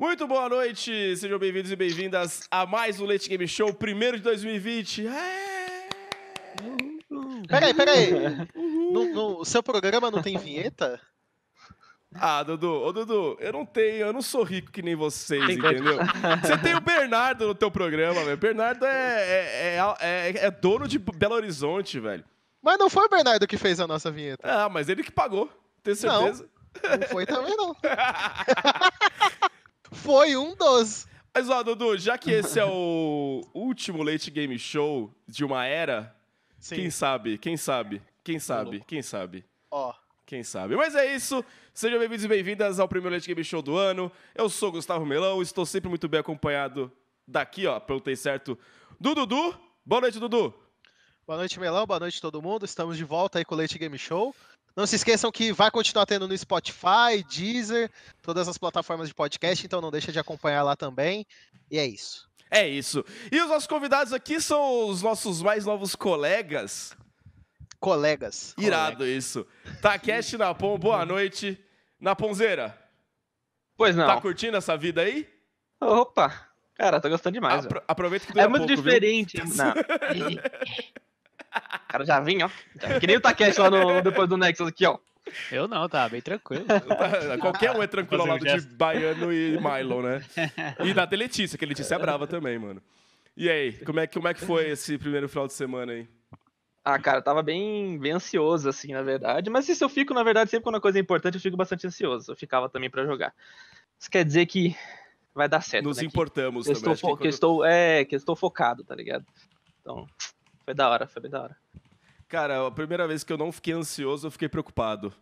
Muito boa noite, sejam bem-vindos e bem-vindas a mais um Late Game Show, primeiro de 2020. É... Peraí, peraí. No, no, o seu programa não tem vinheta? Ah, Dudu, ô Dudu, eu não tenho, eu não sou rico que nem vocês, entendeu? Você tem o Bernardo no teu programa, velho. Bernardo é, é, é, é, dono de Belo Horizonte, velho. Mas não foi o Bernardo que fez a nossa vinheta. Ah, mas ele que pagou, tenho certeza. Não, não foi também, não. foi um dos. Mas, ó, Dudu, já que esse é o último Late Game Show de uma era, Sim. quem sabe, quem sabe, quem sabe, quem sabe? Ó. Quem sabe? Mas é isso. Sejam bem-vindos e bem-vindas ao primeiro Late Game Show do ano. Eu sou Gustavo Melão, estou sempre muito bem acompanhado daqui, ó, perguntei certo, do Dudu. Boa noite, Dudu. Boa noite, Melão. Boa noite, todo mundo. Estamos de volta aí com o Late Game Show. Não se esqueçam que vai continuar tendo no Spotify, Deezer, todas as plataformas de podcast, então não deixa de acompanhar lá também. E é isso. É isso. E os nossos convidados aqui são os nossos mais novos colegas colegas. Irado colegas. isso. Takeshi Napon, boa noite. Naponzeira. Pois não. Tá curtindo essa vida aí? Opa. Cara, tô gostando demais. Apro aproveita que dura É muito pouco, diferente. Viu? Não. cara já vinha, ó. Que nem o Takeshi lá no, depois do Nexus aqui, ó. Eu não, tá bem tranquilo. Qualquer um é tranquilo ao lado de Baiano e Milo, né? E da Letícia, que a Letícia é brava também, mano. E aí, como é, como é que foi esse primeiro final de semana aí? Ah, cara, eu tava bem, bem ansioso, assim, na verdade. Mas isso eu fico, na verdade, sempre quando a coisa é importante, eu fico bastante ansioso. Eu ficava também para jogar. Isso quer dizer que vai dar certo. Nos né? importamos que também. Estou, que, quando... estou, é, que estou focado, tá ligado? Então, foi da hora, foi bem da hora. Cara, a primeira vez que eu não fiquei ansioso, eu fiquei preocupado.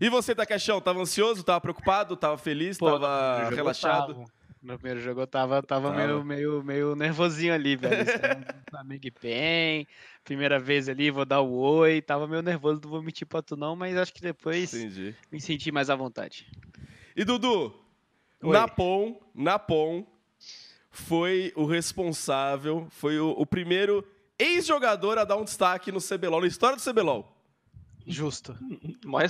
E você, Takashão, tava ansioso, tava preocupado, tava feliz, Pô, tava relaxado? Tava. No primeiro jogo eu tava, tava, tava. Meio, meio, meio nervosinho ali, velho. Amigo Pen, primeira vez ali, vou dar o oi. Tava meio nervoso, não vou mentir pra tu não, mas acho que depois Entendi. me senti mais à vontade. E Dudu, oi. Napon, Napon foi o responsável, foi o, o primeiro ex-jogador a dar um destaque no CBLOL, na história do CBLOL. Justo.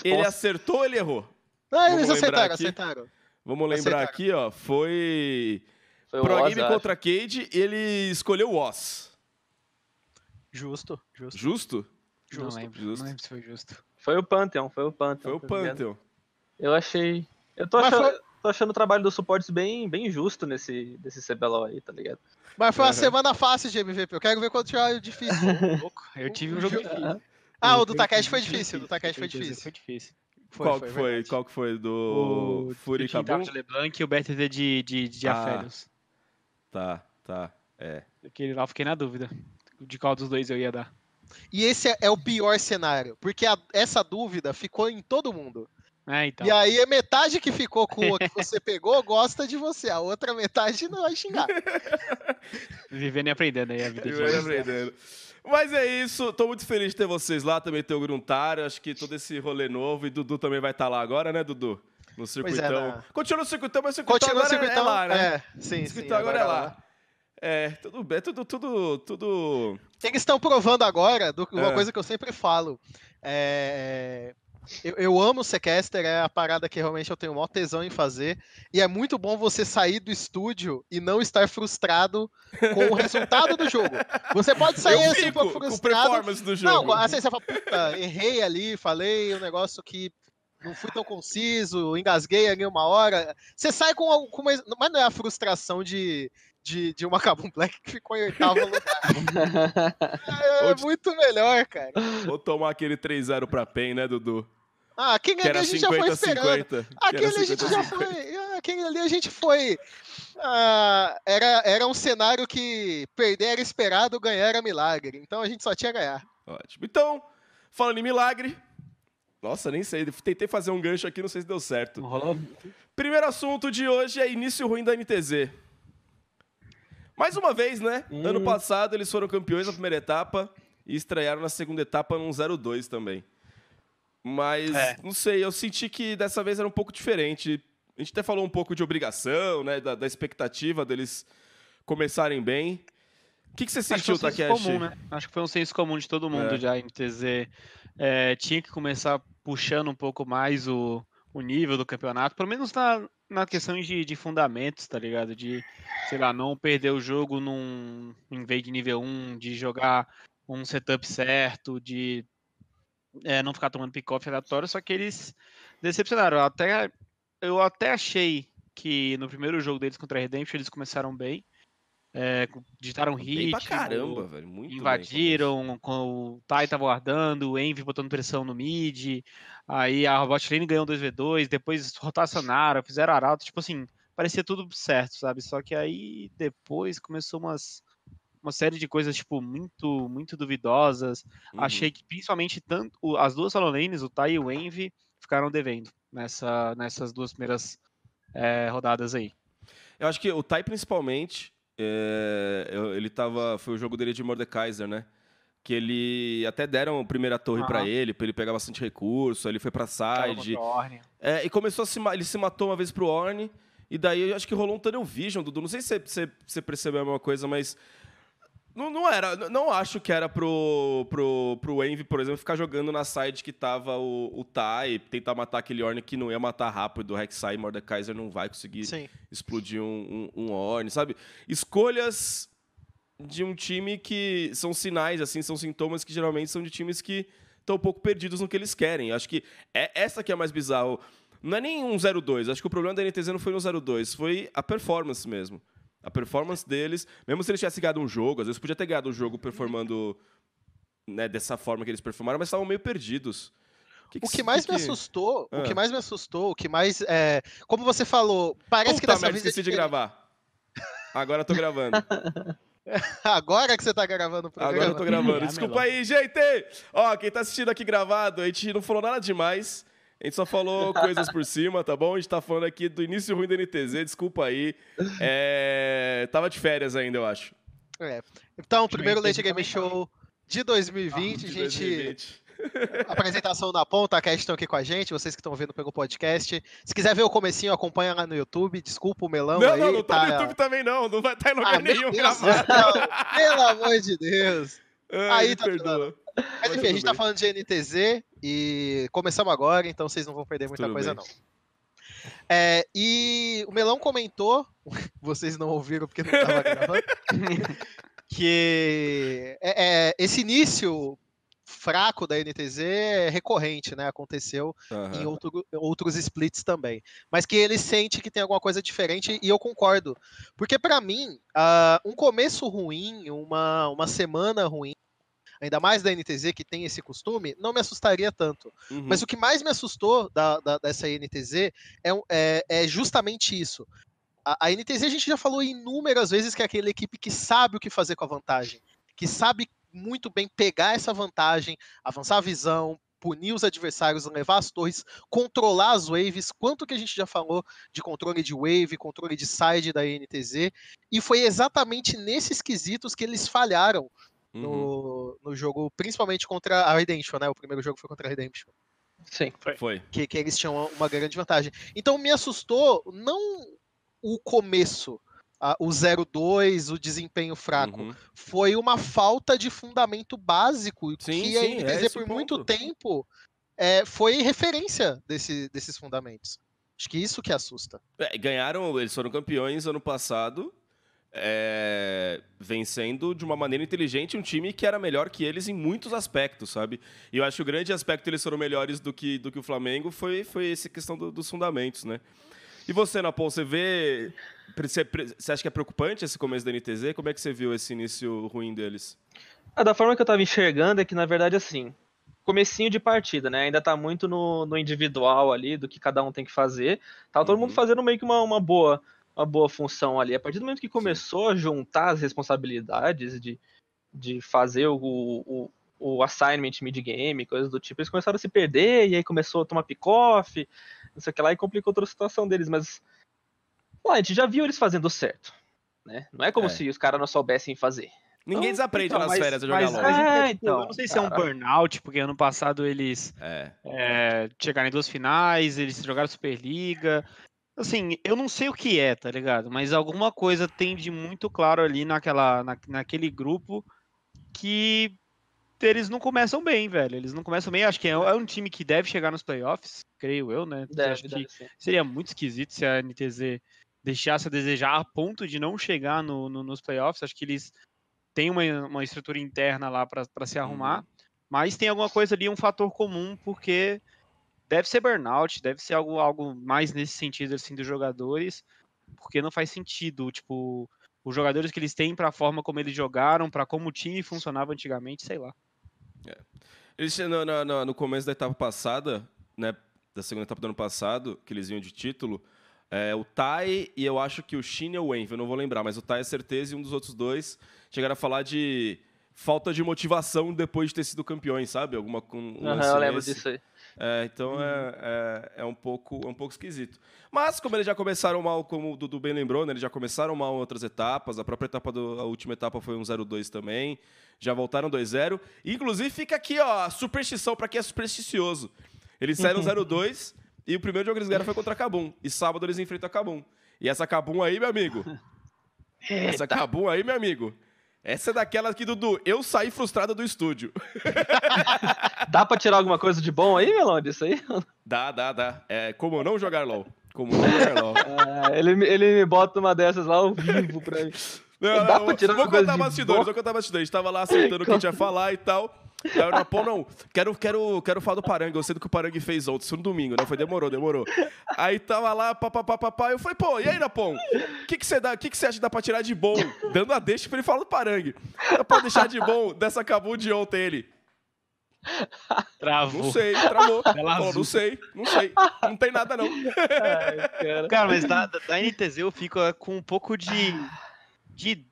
Ele acertou ou ele errou? Ah, eles acertaram, acertaram. Vamos lembrar aqui, ó. Foi. foi Pro Game contra Cade ele escolheu o Oz. Justo, justo. Justo? Justo. Não lembro, justo. não lembro se foi justo. Foi o Pantheon, foi o Pantheon. Foi o Pantheon. Eu achei. Eu tô achando. Tô achando o trabalho dos suportes bem, bem justo nesse, nesse CBLOL aí, tá ligado? Mas foi uma uhum. semana fácil de MVP. Eu quero ver quanto tiver difícil. eu tive um jogo difícil. Ah, o do Takeshi foi difícil. O do Takeshi foi difícil. Foi difícil. Foi, qual, foi, que foi, qual que foi? Do o Fury Cabum? de LeBlanc e o BTT de, de, de ah, Aférios. Tá, tá, é. Aquele lá eu fiquei na dúvida de qual dos dois eu ia dar. E esse é, é o pior cenário, porque a, essa dúvida ficou em todo mundo. É, então. E aí a metade que ficou com o que você pegou gosta de você, a outra metade não vai xingar. Vivendo e aprendendo aí a vida. Vivendo e aprendendo. Mas é isso, tô muito feliz de ter vocês lá, também ter o Gruntário, acho que todo esse rolê novo, e Dudu também vai estar tá lá agora, né, Dudu? No circuitão. É, na... Continua no circuitão, mas o circuitão Continua agora circuitão, é lá, né? É, sim, o circuitão sim, agora, agora é lá. É, tudo bem, tudo, tudo, tudo... Eles estão provando agora, do, uma é. coisa que eu sempre falo, é... Eu, eu, amo o Sequester, é a parada que realmente eu tenho maior tesão em fazer. E é muito bom você sair do estúdio e não estar frustrado com o resultado do jogo. Você pode sair assim um pouco frustrado. Com performance do jogo. Não, assim você fala, puta, errei ali, falei um negócio que não fui tão conciso, engasguei ali uma hora. Você sai com, com uma. Mas não é a frustração de, de, de uma Kabum Black que ficou em oitavo lugar. é, é muito melhor, cara. Vou tomar aquele 3-0 pra PEN, né, Dudu? Ah, aquele ali a gente 50, já foi esperando. 50, aquele 50, a gente 50. já foi. Ah, aquele ali a gente foi. Ah, era, era um cenário que perder era esperado, ganhar era milagre. Então a gente só tinha a ganhar. Ótimo. Então, falando em milagre. Nossa, nem sei. Tentei fazer um gancho aqui, não sei se deu certo. Rolou. Primeiro assunto de hoje é início ruim da NTZ. Mais uma vez, né? Hum. Ano passado eles foram campeões na primeira etapa e estrearam na segunda etapa num 0-2 também. Mas, é. não sei, eu senti que dessa vez era um pouco diferente. A gente até falou um pouco de obrigação, né? Da, da expectativa deles começarem bem. O que, que você sentiu, Acho que foi um Comum, né? Acho que foi um senso comum de todo mundo é. já. A NTZ é, tinha que começar puxando um pouco mais o, o nível do campeonato, pelo menos na, na questão de, de fundamentos, tá ligado? De, sei lá, não perder o jogo num em vez de nível 1, de jogar um setup certo, de é, não ficar tomando pick-off aleatório, só que eles decepcionaram. Até, eu até achei que no primeiro jogo deles contra a Redemption eles começaram bem. É, digitaram hit. Bem pra caramba, velho. Muito invadiram, com o Tai tava guardando, o Envy botando pressão no mid. Aí a botlane ganhou 2v2, depois rotacionaram, fizeram arauto. Tipo assim, parecia tudo certo, sabe? Só que aí depois começou umas uma série de coisas, tipo, muito, muito duvidosas. Uhum. Achei que principalmente tanto as duas solo lanes, o Tai e o Envy, ficaram devendo nessa, nessas duas primeiras é, rodadas aí. Eu acho que o Tai, principalmente, é, ele tava. Foi o jogo dele de Mordekaiser, né? Que ele até deram a primeira torre uhum. para ele, para ele pegar bastante recurso. Ele foi pra side. É, e começou a se. Ele se matou uma vez pro Orne. E daí eu acho que rolou um tunnel vision, Dudu. Não sei se você, você percebeu a mesma coisa, mas não, não era, não acho que era pro, pro, pro Envy, por exemplo, ficar jogando na side que tava o, o Tai, tentar matar aquele Orne que não ia matar rápido, o Rek'Sai e Mordekaiser não vai conseguir Sim. explodir um, um, um Orne, sabe? Escolhas de um time que são sinais, assim, são sintomas que geralmente são de times que estão um pouco perdidos no que eles querem. Acho que é essa que é mais bizarro. Não é nem um 0-2, acho que o problema da NTZ não foi no 0-2, foi a performance mesmo. A performance deles, mesmo se eles tivessem ganhado um jogo, às vezes podia ter ganhado o um jogo performando né, dessa forma que eles performaram, mas estavam meio perdidos. Que que, o que mais que... me assustou, ah. o que mais me assustou, o que mais. É, como você falou, parece Puta que dessa merda, vez. esqueci de gravar. Agora eu tô gravando. Agora que você tá gravando o programa. Agora eu tô gravando. Desculpa aí, gente! Ó, quem tá assistindo aqui gravado, a gente não falou nada demais. A gente só falou coisas por cima, tá bom? A gente tá falando aqui do início ruim da NTZ, desculpa aí. É... Tava de férias ainda, eu acho. É. Então, primeiro Leite Game Show de 2020, ah, de gente. 2020. Apresentação na ponta, a Cast estão aqui com a gente, vocês que estão vendo pelo podcast. Se quiser ver o comecinho, acompanha lá no YouTube. Desculpa o melão não, aí. Não, não tá, tá no YouTube também não, não vai estar tá em lugar ah, nenhum gravado. Pelo amor de Deus. Ai, aí tá perdoa. Mas enfim, a gente tá falando de NTZ e começamos agora, então vocês não vão perder muita Tudo coisa, bem. não. É, e o Melão comentou, vocês não ouviram porque não estava gravando, que é, é, esse início fraco da NTZ é recorrente, né? Aconteceu uhum. em outro, outros splits também. Mas que ele sente que tem alguma coisa diferente e eu concordo. Porque para mim, uh, um começo ruim, uma, uma semana ruim, ainda mais da NTZ que tem esse costume, não me assustaria tanto. Uhum. Mas o que mais me assustou da, da, dessa NTZ é, é, é justamente isso. A, a, NTZ a gente já falou inúmeras vezes que é aquela equipe que sabe o que fazer com a vantagem, que sabe muito bem pegar essa vantagem, avançar a visão, punir os adversários, levar as torres, controlar as waves, quanto que a gente já falou de controle de wave, controle de side da NTZ, e foi exatamente nesses quesitos que eles falharam uhum. no jogo, principalmente contra a Redemption, né? O primeiro jogo foi contra a Redemption. Sim, foi. Que, que eles tinham uma grande vantagem. Então me assustou não o começo, a, o 0-2, o desempenho fraco. Uhum. Foi uma falta de fundamento básico sim, que sim, a é por muito tempo é, foi referência desse, desses fundamentos. Acho que isso que assusta. É, ganharam, eles foram campeões ano passado é, vencendo de uma maneira inteligente um time que era melhor que eles em muitos aspectos, sabe? E eu acho que o grande aspecto que eles foram melhores do que, do que o Flamengo foi, foi essa questão do, dos fundamentos, né? E você, Napol, você vê. Você, você acha que é preocupante esse começo da NTZ? Como é que você viu esse início ruim deles? Ah, da forma que eu estava enxergando é que, na verdade, assim, comecinho de partida, né? Ainda está muito no, no, individual ali, do que cada um tem que fazer. Tá todo uhum. mundo fazendo meio que uma, uma boa uma boa função ali. A partir do momento que começou Sim. a juntar as responsabilidades de, de fazer o, o, o assignment mid-game, coisas do tipo, eles começaram a se perder, e aí começou a tomar pick-off, não sei o que lá, e complicou toda a situação deles, mas lá, a gente já viu eles fazendo certo. Né? Não é como é. se os caras não soubessem fazer. Ninguém então, desaprende então, nas mas, férias a jogar mas, longe. É, então, eu não sei se é um burnout, porque ano passado eles é. É, chegaram em duas finais, eles jogaram Superliga. Assim, eu não sei o que é, tá ligado? Mas alguma coisa tem de muito claro ali naquela, na, naquele grupo que eles não começam bem, velho. Eles não começam bem. Acho que é, é um time que deve chegar nos playoffs, creio eu, né? Deve, Acho que deve sim. seria muito esquisito se a NTZ deixasse a desejar a ponto de não chegar no, no- nos playoffs. Acho que eles têm uma, uma estrutura interna lá para se arrumar, mas tem alguma coisa ali, um fator comum, porque deve ser burnout, deve ser algo, algo mais nesse sentido assim dos jogadores, porque não faz sentido, tipo, os jogadores que eles têm para a forma como eles jogaram, para como o time funcionava antigamente, sei lá. Eles, no, no- no- no começo da etapa passada, né, da segunda etapa do ano passado, que eles vinham de título, é, o Tai e eu acho que o Shin e o Envy, eu não vou lembrar, mas o Tai é certeza e um dos outros dois chegaram a falar de falta de motivação depois de ter sido campeões, sabe? Alguma com um lance eu lembro desse. disso aí. É, então é, é, é um pouco, é um pouco esquisito. Mas, como eles já começaram mal, como o Dudu bem lembrou, né, eles já começaram mal em outras etapas. A própria etapa do, a última etapa foi um 0-2 também. Já voltaram 2-0. Inclusive, fica aqui, ó, a superstição para quem é supersticioso. Eles saíram 0-2 e o primeiro jogo que eles ganharam foi contra a Kabum. E sábado eles enfrentam a Kabum. E essa Kabum aí, meu amigo. Essa Kabum aí, meu amigo. Essa é daquela que, Dudu, eu saí frustrado do estúdio. Dá pra tirar alguma coisa de bom aí, Melão, disso aí? Dá, dá, dá. É como não jogar LOL. Como não jogar LOL. Ah, ele, me- ele me bota uma dessas lá ao vivo pra mim. Não, Dá não, tirar vou contar de bastidores, bom? vou contar bastidores. Tava lá acertando o que a gente ia falar e tal. Aí o Napão, não, quero, quero, quero falar do Parangue. Eu sei do que o Parangue fez ontem, isso no domingo, né? Foi, demorou, demorou. Aí tava lá, papapá, papá. Eu falei, pô, e aí, Napão? O que, que, você dá, que, que você acha que dá pra tirar de bom? Dando a deixa pra ele falar do Parangue. Dá pra deixar de bom dessa Cabu de ontem ele. Travou. Não sei, travou. Falou, não sei, não sei. Não tem nada, não. Ai, cara. Cara, mas da, da NTZ eu fico eh, com um pouco de, de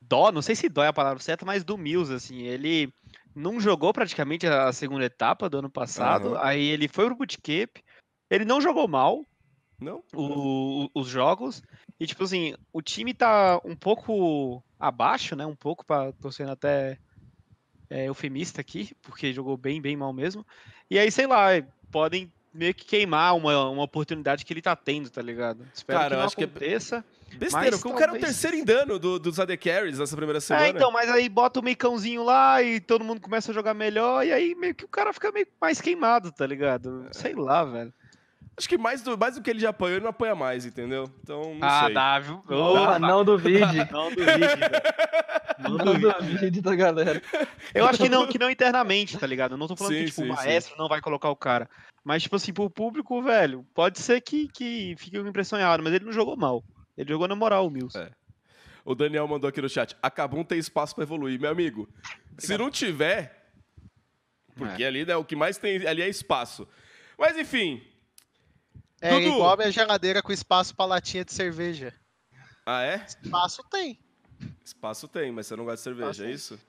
dó, não sei se dó é a palavra certa, mas do Mills, assim, ele não jogou praticamente a segunda etapa do ano passado, Aham. aí ele foi pro bootcamp, ele não jogou mal Não? o- o- os jogos, e tipo assim, o time tá um pouco abaixo, né, um pouco, pra, tô sendo até é, eufemista aqui, porque jogou bem, bem mal mesmo, e aí, sei lá, podem meio que queimar uma, uma oportunidade que ele tá tendo, tá ligado? Espero Cara, que eu não acho que é- aconteça. Besteira, porque o cara é o terceiro em dano do, dos AD Carries nessa primeira semana. É, então, mas aí bota o meicãozinho lá e todo mundo começa a jogar melhor, e aí meio que o cara fica meio mais queimado, tá ligado? É. Sei lá, velho. Acho que mais do, mais do que ele já apanhou, ele não apanha mais, entendeu? Então, não ah, sei. dá, viu? Opa, não duvide. Não duvide, velho. Não Não duvide. da galera. Eu acho que não, que não internamente, tá ligado? Eu não tô falando Sim, que tipo, sim, o sim. maestro não vai colocar o cara. Mas, tipo assim, pro público, velho, pode ser que, que fique uma impressão errada, mas ele não jogou mal. Ele jogou na moral, o Mills. É. O Daniel mandou aqui no chat. A Kabum tem espaço pra evoluir. Meu amigo, se não tiver. Porque ali, né, o que mais tem ali é espaço. Mas enfim. É Dudu. igual a minha geladeira com espaço pra latinha de cerveja. Ah, é? Espaço tem. Espaço tem, mas você não gosta de cerveja, Espaço é tem. isso?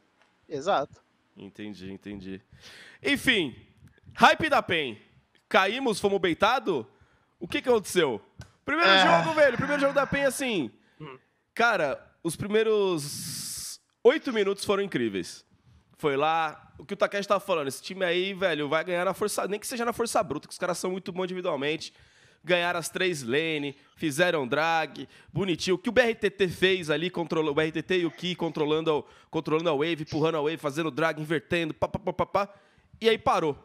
Exato. Entendi, entendi. Enfim, hype da PEN. Caímos, fomos beitado? O que que aconteceu? Primeiro É. jogo, velho. Primeiro jogo da PEN, assim. Cara, os primeiros oito minutos foram incríveis. Foi lá, o que o Takeshi tava falando, esse time aí, velho, vai ganhar na força, nem que seja na força bruta, que os caras são muito bons individualmente. Ganharam as três lane, fizeram drag, bonitinho. O que o BRTT fez ali, controlou, o BRTT e o Ki controlando, a- controlando a wave, empurrando a wave, fazendo drag, invertendo, pá, pá, pá, pá, pá. E aí parou.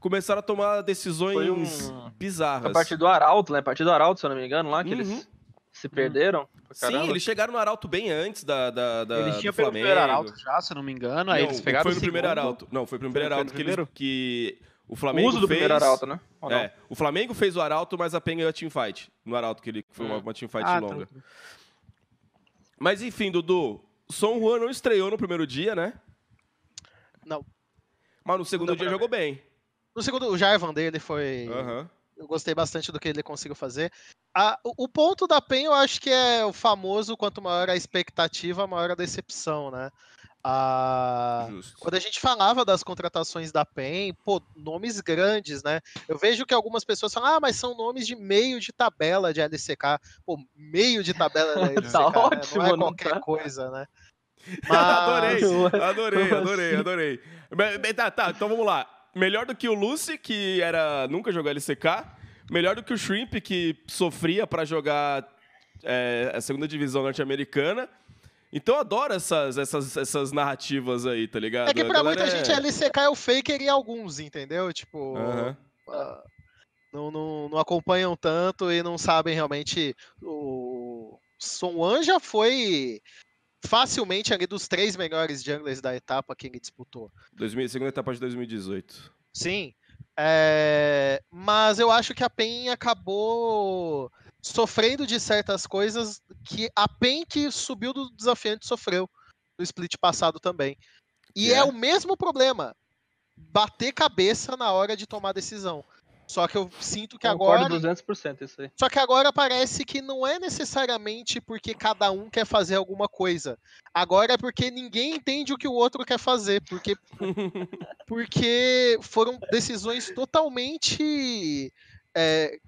Começaram a tomar decisões Foi um- bizarras. A partir do Arauto, né? A partir do Arauto, se eu não me engano, lá, que Uhum. eles se perderam. pra Sim, eles chegaram no Arauto bem antes da, da, da Eles do tinham pego o Flamengo. primeiro arauto já, se eu não me engano. Aí Não, eles pegaram foi o no primeiro. Arauto. Não, foi no primeiro Foi Arauto que, eles, que o O Flamengo uso do fez. primeiro Arauto, né? É, o Flamengo fez o Arauto, mas a PEN ganhou a teamfight. No Arauto, que ele foi uma, Hum. uma teamfight Ah, longa. tá. Mas enfim, Dudu, Son Juan não estreou no primeiro dia, né? Não. Mas no segundo Não dia jogou bem. No segundo, o Jarvan dele foi. Aham. Eu gostei bastante do que ele conseguiu fazer. A- o, o ponto da PEN eu acho que é o famoso quanto maior a expectativa, maior a decepção, né? A-. Quando a gente falava das contratações da PEN, pô, nomes grandes, né? Eu vejo que algumas pessoas falam, ah, mas são nomes de meio de tabela de LCK. Pô, meio de tabela de LCK, Tá né? ótimo, não é não qualquer tá? coisa, né? adorei, Mas- adorei, adorei, assim? adorei. Bem, Tá, tá, então vamos lá. Melhor do que o Lucy, que era nunca jogou LCK. Melhor do que o Shrimp, que sofria pra jogar é, a segunda divisão norte-americana. Então eu adoro essas, essas, essas narrativas aí, tá ligado? É que pra muita gente LCK é o faker em alguns, entendeu? Tipo, ah, não, não, não acompanham tanto e não sabem realmente. O Sonwan já foi facilmente ali dos três melhores junglers da etapa que ele disputou. 2000, segunda etapa de 2018. Sim. É, mas eu acho que a PEN acabou sofrendo de certas coisas que a PEN que subiu do desafiante sofreu no split passado também. E é? é? o mesmo problema. Bater cabeça na hora de tomar decisão. Só que eu sinto que Concordo agora. 200% isso aí. Só que agora parece que não é necessariamente porque cada um quer fazer alguma coisa. Agora é porque ninguém entende o que o outro quer fazer. Porque, porque foram decisões totalmente. é,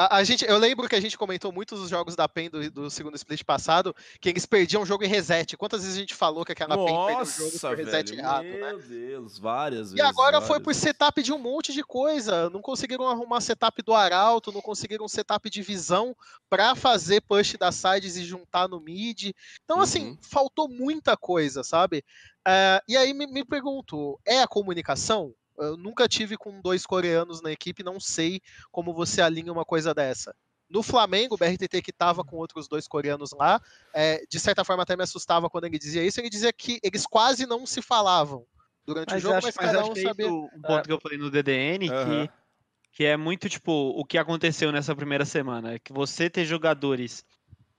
a, a gente, eu lembro que a gente comentou muitos dos jogos da PEN do, do segundo split passado, que eles perdiam o jogo em reset. Quantas vezes a gente falou que aquela PEN perdeu o jogo Nossa, por reset velho. errado, né? Meu Deus, várias vezes. E agora foi por setup de um monte de coisa. Não conseguiram arrumar setup do Arauto, não conseguiram setup de visão para fazer push das sides e juntar no mid. Então, assim, Uhum. faltou muita coisa, sabe? Eh, e aí me, me pergunto, é a comunicação? Eu nunca tive com dois coreanos na equipe, não sei como você alinha uma coisa dessa. No Flamengo, o BRTT que estava com outros dois coreanos lá, eh, de certa forma até me assustava quando ele dizia isso, ele dizia que eles quase não se falavam durante Mas o jogo, acho- mas Mas cada um é sabia. isso um ponto que eu falei no DDN, Aham. que, que é muito, tipo, o que aconteceu nessa primeira semana. É que você ter jogadores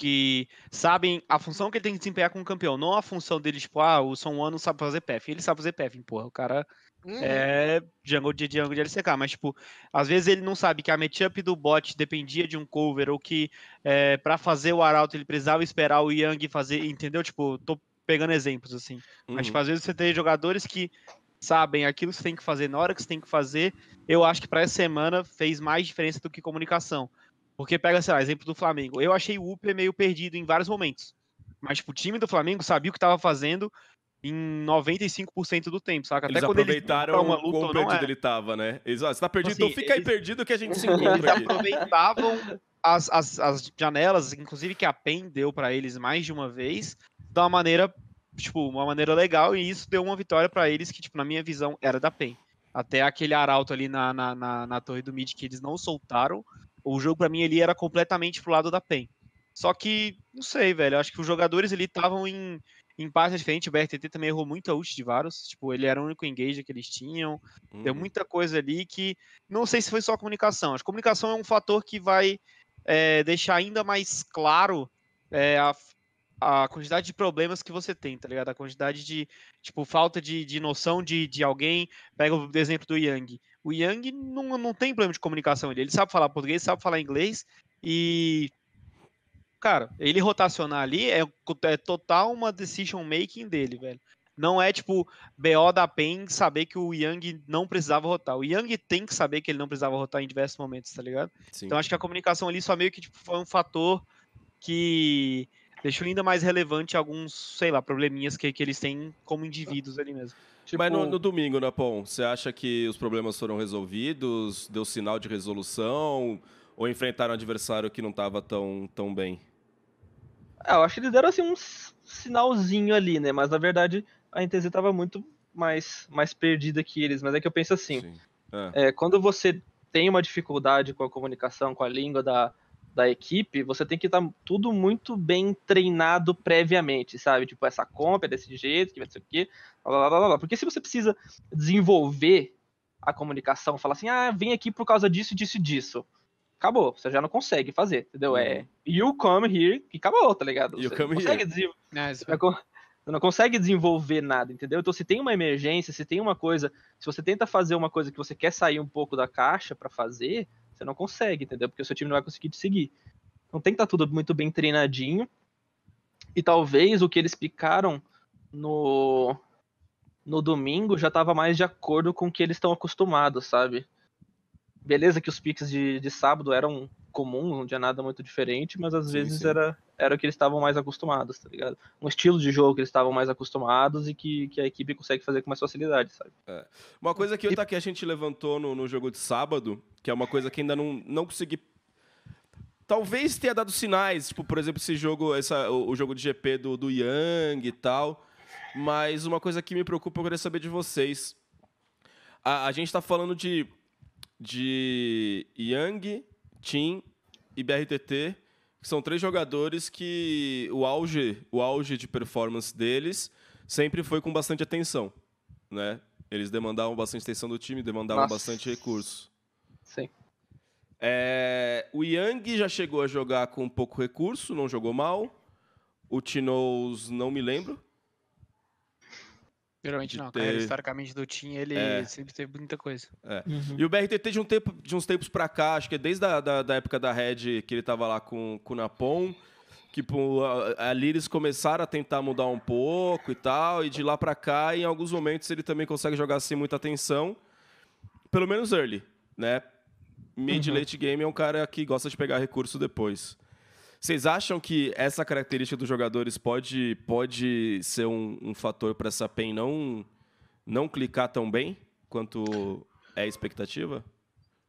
que sabem a função que ele tem que desempenhar como campeão, não a função dele, tipo, ah, o Son One não sabe fazer PF. Ele sabe fazer PF, porra. O cara Uhum. é jungle de jungle de LCK, mas, tipo, às vezes ele não sabe que a matchup do bot dependia de um cover, ou que é, para fazer o Arauto ele precisava esperar o Yang fazer, entendeu? Tipo, tô pegando exemplos, assim. Mas, Uhum. tipo, às vezes você tem jogadores que sabem aquilo que você tem que fazer na hora que você tem que fazer. Eu acho que para essa semana fez mais diferença do que comunicação. Porque pega, sei lá, exemplo do Flamengo. Eu achei o Uper meio perdido em vários momentos. Mas, tipo, o time do Flamengo sabia o que estava fazendo em 95% do tempo, saca? Eles quando eles aproveitaram pra o quão ou não perdido é. ele tava, né? Eles, ó, você tá perdido, Assim, então fica aí eles- perdido que a gente se Eles encontra aqui. aproveitavam as, as, as janelas, inclusive que a PEN deu para eles mais de uma vez, de uma maneira, tipo, uma maneira legal, e isso deu uma vitória para eles que, tipo, na minha visão, era da PEN. Até aquele arauto ali na, na, na, na torre do mid que eles não soltaram, o jogo para mim ali era completamente pro lado da PEN. Só que, não sei, velho, acho que os jogadores ali estavam em, em partes diferentes, o BRTT também errou muita ult de Varus, tipo, ele era o único engage que eles tinham, Deu Uhum. muita coisa ali que não sei se foi só a comunicação. Acho que a comunicação é um fator que vai é, deixar ainda mais claro é, a, a quantidade de problemas que você tem, tá ligado? A quantidade de, tipo, falta de, de noção de, de alguém. Pega o exemplo do Yang. O Yang não, não tem problema de comunicação. Ele, ele sabe falar português, sabe falar inglês e. Cara, ele rotacionar ali é, é total uma decision making dele, velho. Não é tipo BO da PEN saber que o Yang não precisava rotar. O Yang tem que saber que ele não precisava rotar em diversos momentos, tá ligado? Sim. Então acho que a comunicação ali só meio que tipo, foi um fator que deixou ainda mais relevante alguns, sei lá, probleminhas que, que eles têm como indivíduos ali mesmo. Mas no, Tipo, no domingo, Napon, você acha que os problemas foram resolvidos? Deu sinal de resolução? Ou enfrentaram um adversário que não tava tão, tão bem? É, eu acho que eles deram assim um sinalzinho ali, né? Mas na verdade a NTZ tava muito mais, mais perdida que eles. Mas é que eu penso assim, Sim. Ah, é, quando você tem uma dificuldade com a comunicação, com a língua da, da equipe, você tem que estar tudo muito bem treinado previamente, sabe? Tipo, essa compra é desse jeito, que vai ser o quê, blá, blá, blá, blá, blá. Porque se você precisa desenvolver a comunicação, falar assim, ah, vem aqui por causa disso, disso e disso. Acabou, você já não consegue fazer, entendeu? É you come here e acabou, tá ligado? You você come não consegue desenvolver É, você não consegue desenvolver nada, entendeu? Então, se tem uma emergência, se tem uma coisa, se você tenta fazer uma coisa que você quer sair um pouco da caixa pra fazer, você não consegue, entendeu? Porque o seu time não vai conseguir te seguir. Então tem que estar tudo muito bem treinadinho. E talvez o que eles picaram no no domingo já estava mais de acordo com o que eles estão acostumados, sabe? Beleza que os piques de, de sábado eram comuns, não tinha nada muito diferente, mas às Sim, vezes sim. era era o que eles estavam mais acostumados, tá ligado? Um estilo de jogo que eles estavam mais acostumados e que, que a equipe consegue fazer com mais facilidade, sabe? Uma coisa que e a gente levantou no, no jogo de sábado, que é uma coisa que ainda não, não consegui. talvez tenha dado sinais, tipo, por exemplo, esse jogo, essa, o, jogo de GP do, do Yang e tal. Mas uma coisa que me preocupa, eu queria saber de vocês. A, a gente está falando de, de Yang, Tim e BRTT, que são três jogadores que o auge, o auge de performance deles sempre foi com bastante atenção, né? Eles demandavam bastante atenção do time, demandavam Nossa. bastante recurso. Sim. É, o Yang já chegou a jogar com pouco recurso, não jogou mal. O Tinoz, não me lembro. Geralmente não, a carreira ter- historicamente do Tim, ele É. sempre teve muita coisa. E o BRTT de, um tempo, de uns tempos pra cá, acho que é desde a da, da época da Red que ele tava lá com, com o Napon, que pô, a- ali eles começaram a tentar mudar um pouco e tal, e de lá pra cá, em alguns momentos, ele também consegue jogar sem muita atenção, pelo menos early, né? Mid Uhum. late game é um cara que gosta de pegar recurso depois. Vocês acham que essa característica dos jogadores pode, pode ser um, um fator para essa PEN não, não clicar tão bem quanto é a expectativa?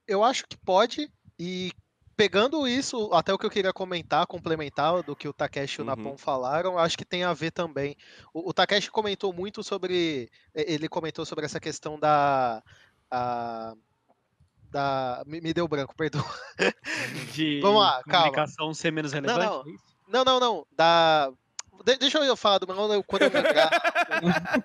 Eu acho que pode, e pegando isso, até o que eu queria comentar, complementar do que o Takeshi e o Uhum. Napon falaram, acho que tem a ver também. O, o Takeshi comentou muito sobre. Ele comentou sobre essa questão da. a- da me, me deu branco, perdão. De Vamos lá, calma. comunicação ser menos relevante. não. é isso? Não, não, não. Da. de- deixa eu falar do meu quando eu lembrar.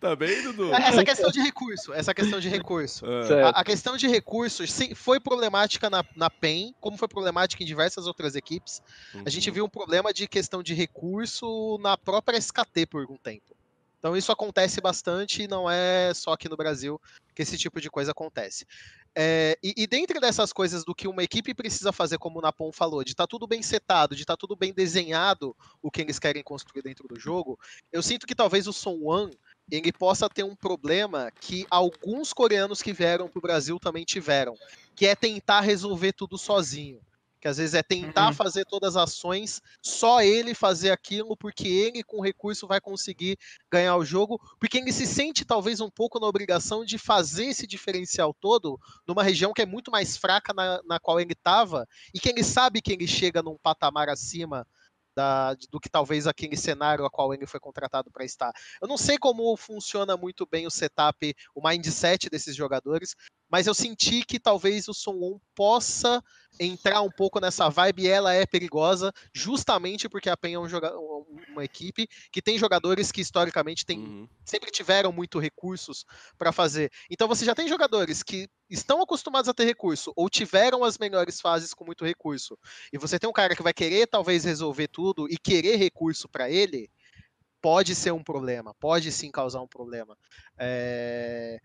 Tá bem, Dudu? Essa questão de recurso, essa questão de recurso. Ah. A, a questão de recursos sim, foi problemática na, na PEN, como foi problemática em diversas outras equipes. A gente uhum. viu um problema de questão de recurso na própria SKT por algum tempo. Então isso acontece bastante e não é só aqui no Brasil que esse tipo de coisa acontece. É, e, e dentro dessas coisas do que uma equipe precisa fazer, como o Napon falou, de estar tudo bem setado, de estar tudo bem desenhado o que eles querem construir dentro do jogo, eu sinto que talvez o Son Wan ele possa ter um problema que alguns coreanos que vieram para o Brasil também tiveram, que é tentar resolver tudo sozinho. Que às vezes é tentar Uhum. fazer todas as ações, só ele fazer aquilo, porque ele com recurso vai conseguir ganhar o jogo, porque ele se sente talvez um pouco na obrigação de fazer esse diferencial todo numa região que é muito mais fraca na, na qual ele estava, e que ele sabe que ele chega num patamar acima da- do que talvez aquele cenário a qual ele foi contratado para estar. Eu não sei como funciona muito bem o setup, o mindset desses jogadores, mas eu senti que talvez o Son Won possa entrar um pouco nessa vibe e ela é perigosa, justamente porque a PEN é um uma equipe que tem jogadores que historicamente têm Uhum. sempre tiveram muito recursos para fazer. Então você já tem jogadores que estão acostumados a ter recurso ou tiveram as melhores fases com muito recurso. E você tem um cara que vai querer talvez resolver tudo e querer recurso para ele, pode ser um problema, pode sim causar um problema. É,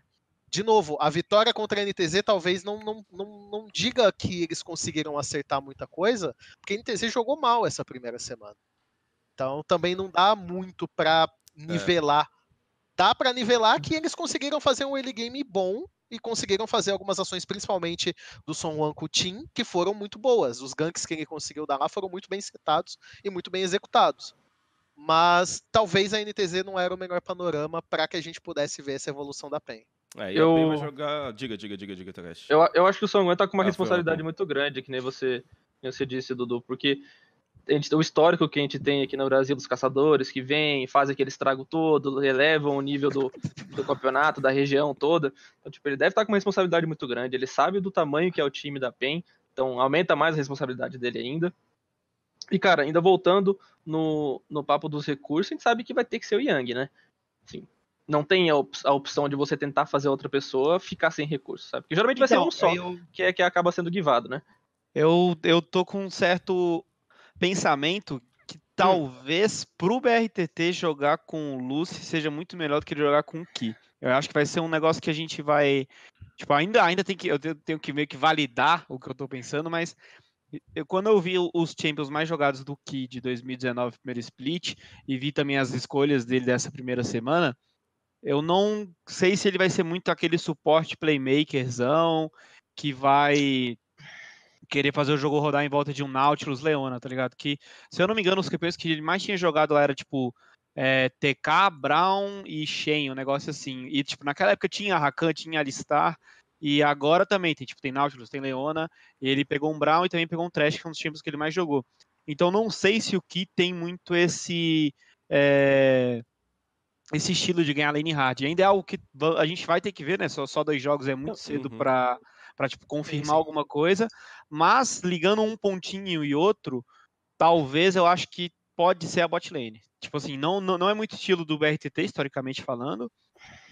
De novo, a vitória contra a NTZ talvez não, não, não, não diga que eles conseguiram acertar muita coisa, porque a NTZ jogou mal essa primeira semana. Então também não dá muito para nivelar. Dá para nivelar que eles conseguiram fazer um early game bom e conseguiram fazer algumas ações, principalmente do Son Team, que foram muito boas. Os ganks que ele conseguiu dar lá foram muito bem setados e muito bem executados. Mas talvez a NTZ não era o melhor panorama para que a gente pudesse ver essa evolução da PEN. É, e Eu- vai jogar. Diga, diga, diga, diga, Takashi. Eu, eu acho que o Songwan tá com uma Ah, responsabilidade uma muito grande, que nem você, que você disse, Dudu, porque a gente, o histórico que a gente tem aqui no Brasil dos caçadores que vêm, fazem aquele estrago todo, elevam o nível do, do campeonato, da região toda. Então, tipo, ele deve estar com uma responsabilidade muito grande. Ele sabe do tamanho que é o time da PEN, então aumenta mais a responsabilidade dele ainda. E, cara, ainda voltando no, no papo dos recursos, a gente sabe que vai ter que ser o Yang, né? Assim, não tem a, op- a opção de você tentar fazer outra pessoa ficar sem recurso, sabe? Porque geralmente vai ser Então, um só Eu, que, é, que acaba sendo guivado, né? eu, eu tô com um certo pensamento que talvez pro BRTT jogar com o Lucy seja muito melhor do que jogar com o Ki. Eu acho que vai ser um negócio que a gente vai. Tipo, ainda, ainda tem que. Eu tenho, tenho que meio que validar o que eu tô pensando, mas eu, quando eu vi os Champions mais jogados do Ki de 2019, primeiro split, e vi também as escolhas dele dessa primeira semana, eu não sei se ele vai ser muito aquele suporte playmakerzão que vai querer fazer o jogo rodar em volta de um Nautilus Leona, tá ligado? Que, se eu não me engano, os campeões que ele mais tinha jogado lá era tipo é, TK, Brown e Shen, um negócio assim. E tipo, naquela época tinha Rakan, tinha Alistar, E agora também tem, tipo, tem Nautilus, tem Leona, ele pegou um Brown e também pegou um Trash, que são os times que ele mais jogou. Então não sei se o Ki tem muito esse é, esse estilo de ganhar lane hard. Ainda é algo que a gente vai ter que ver, né? Só, só dois jogos é muito cedo uhum. para para tipo confirmar sim, sim. alguma coisa, mas ligando um pontinho e outro, talvez eu acho que pode ser a bot lane. Tipo assim, não, não, não é muito estilo do BRTT, historicamente falando,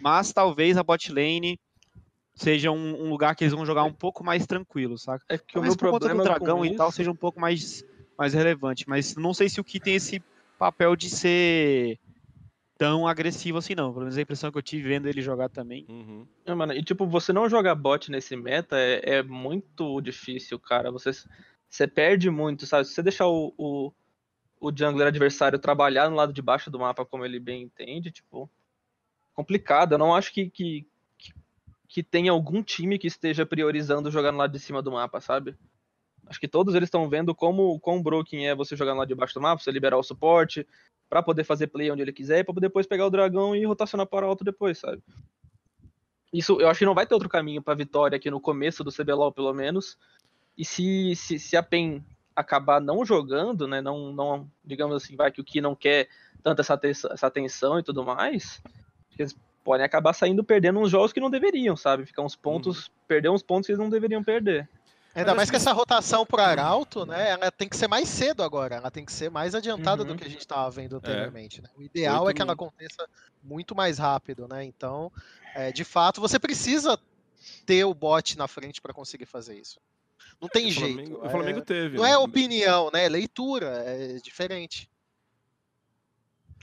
mas talvez a bot lane seja um, um, lugar que eles vão jogar um pouco mais tranquilo, saca? É que o meu problema do dragão e tal seja um pouco mais, mais relevante, mas não sei se o que tem esse papel de ser tão agressivo assim, não. Pelo menos a impressão que eu tive vendo ele jogar também. Uhum. É, mano, e tipo, você não jogar bot nesse meta é, é muito difícil, cara. Você, você perde muito, sabe? Se você deixar o, o, o jungler adversário trabalhar no lado de baixo do mapa como ele bem entende, tipo, complicado. Eu não acho que, que, que, que tem algum time que esteja priorizando jogar no lado de cima do mapa, sabe? Acho que todos eles estão vendo como quão broken é você jogar no lado de baixo do mapa, você liberar o suporte, para poder fazer play onde ele quiser, para depois pegar o dragão e rotacionar para alto depois, sabe? Isso, eu acho que não vai ter outro caminho para vitória aqui no começo do CBLOL, pelo menos. E se, se, se a PEN acabar não jogando, né, não, não, digamos assim, vai que o Ki não quer tanto essa, essa atenção e tudo mais, eles podem acabar saindo perdendo uns jogos que não deveriam, sabe? Ficar uns pontos, uhum. perder uns pontos que eles não deveriam perder. Ainda mais que essa rotação pro Arauto, né? Ela tem que ser mais cedo agora. Ela tem que ser mais adiantada uhum. do que a gente estava vendo é. anteriormente. É. Né? O ideal é que ela aconteça muito mais rápido, né? Então, é, de fato, você precisa ter o bot na frente para conseguir fazer isso. Não tem o jeito. Flamengo, o Flamengo é, teve. Não é né? opinião, né? É leitura, é diferente.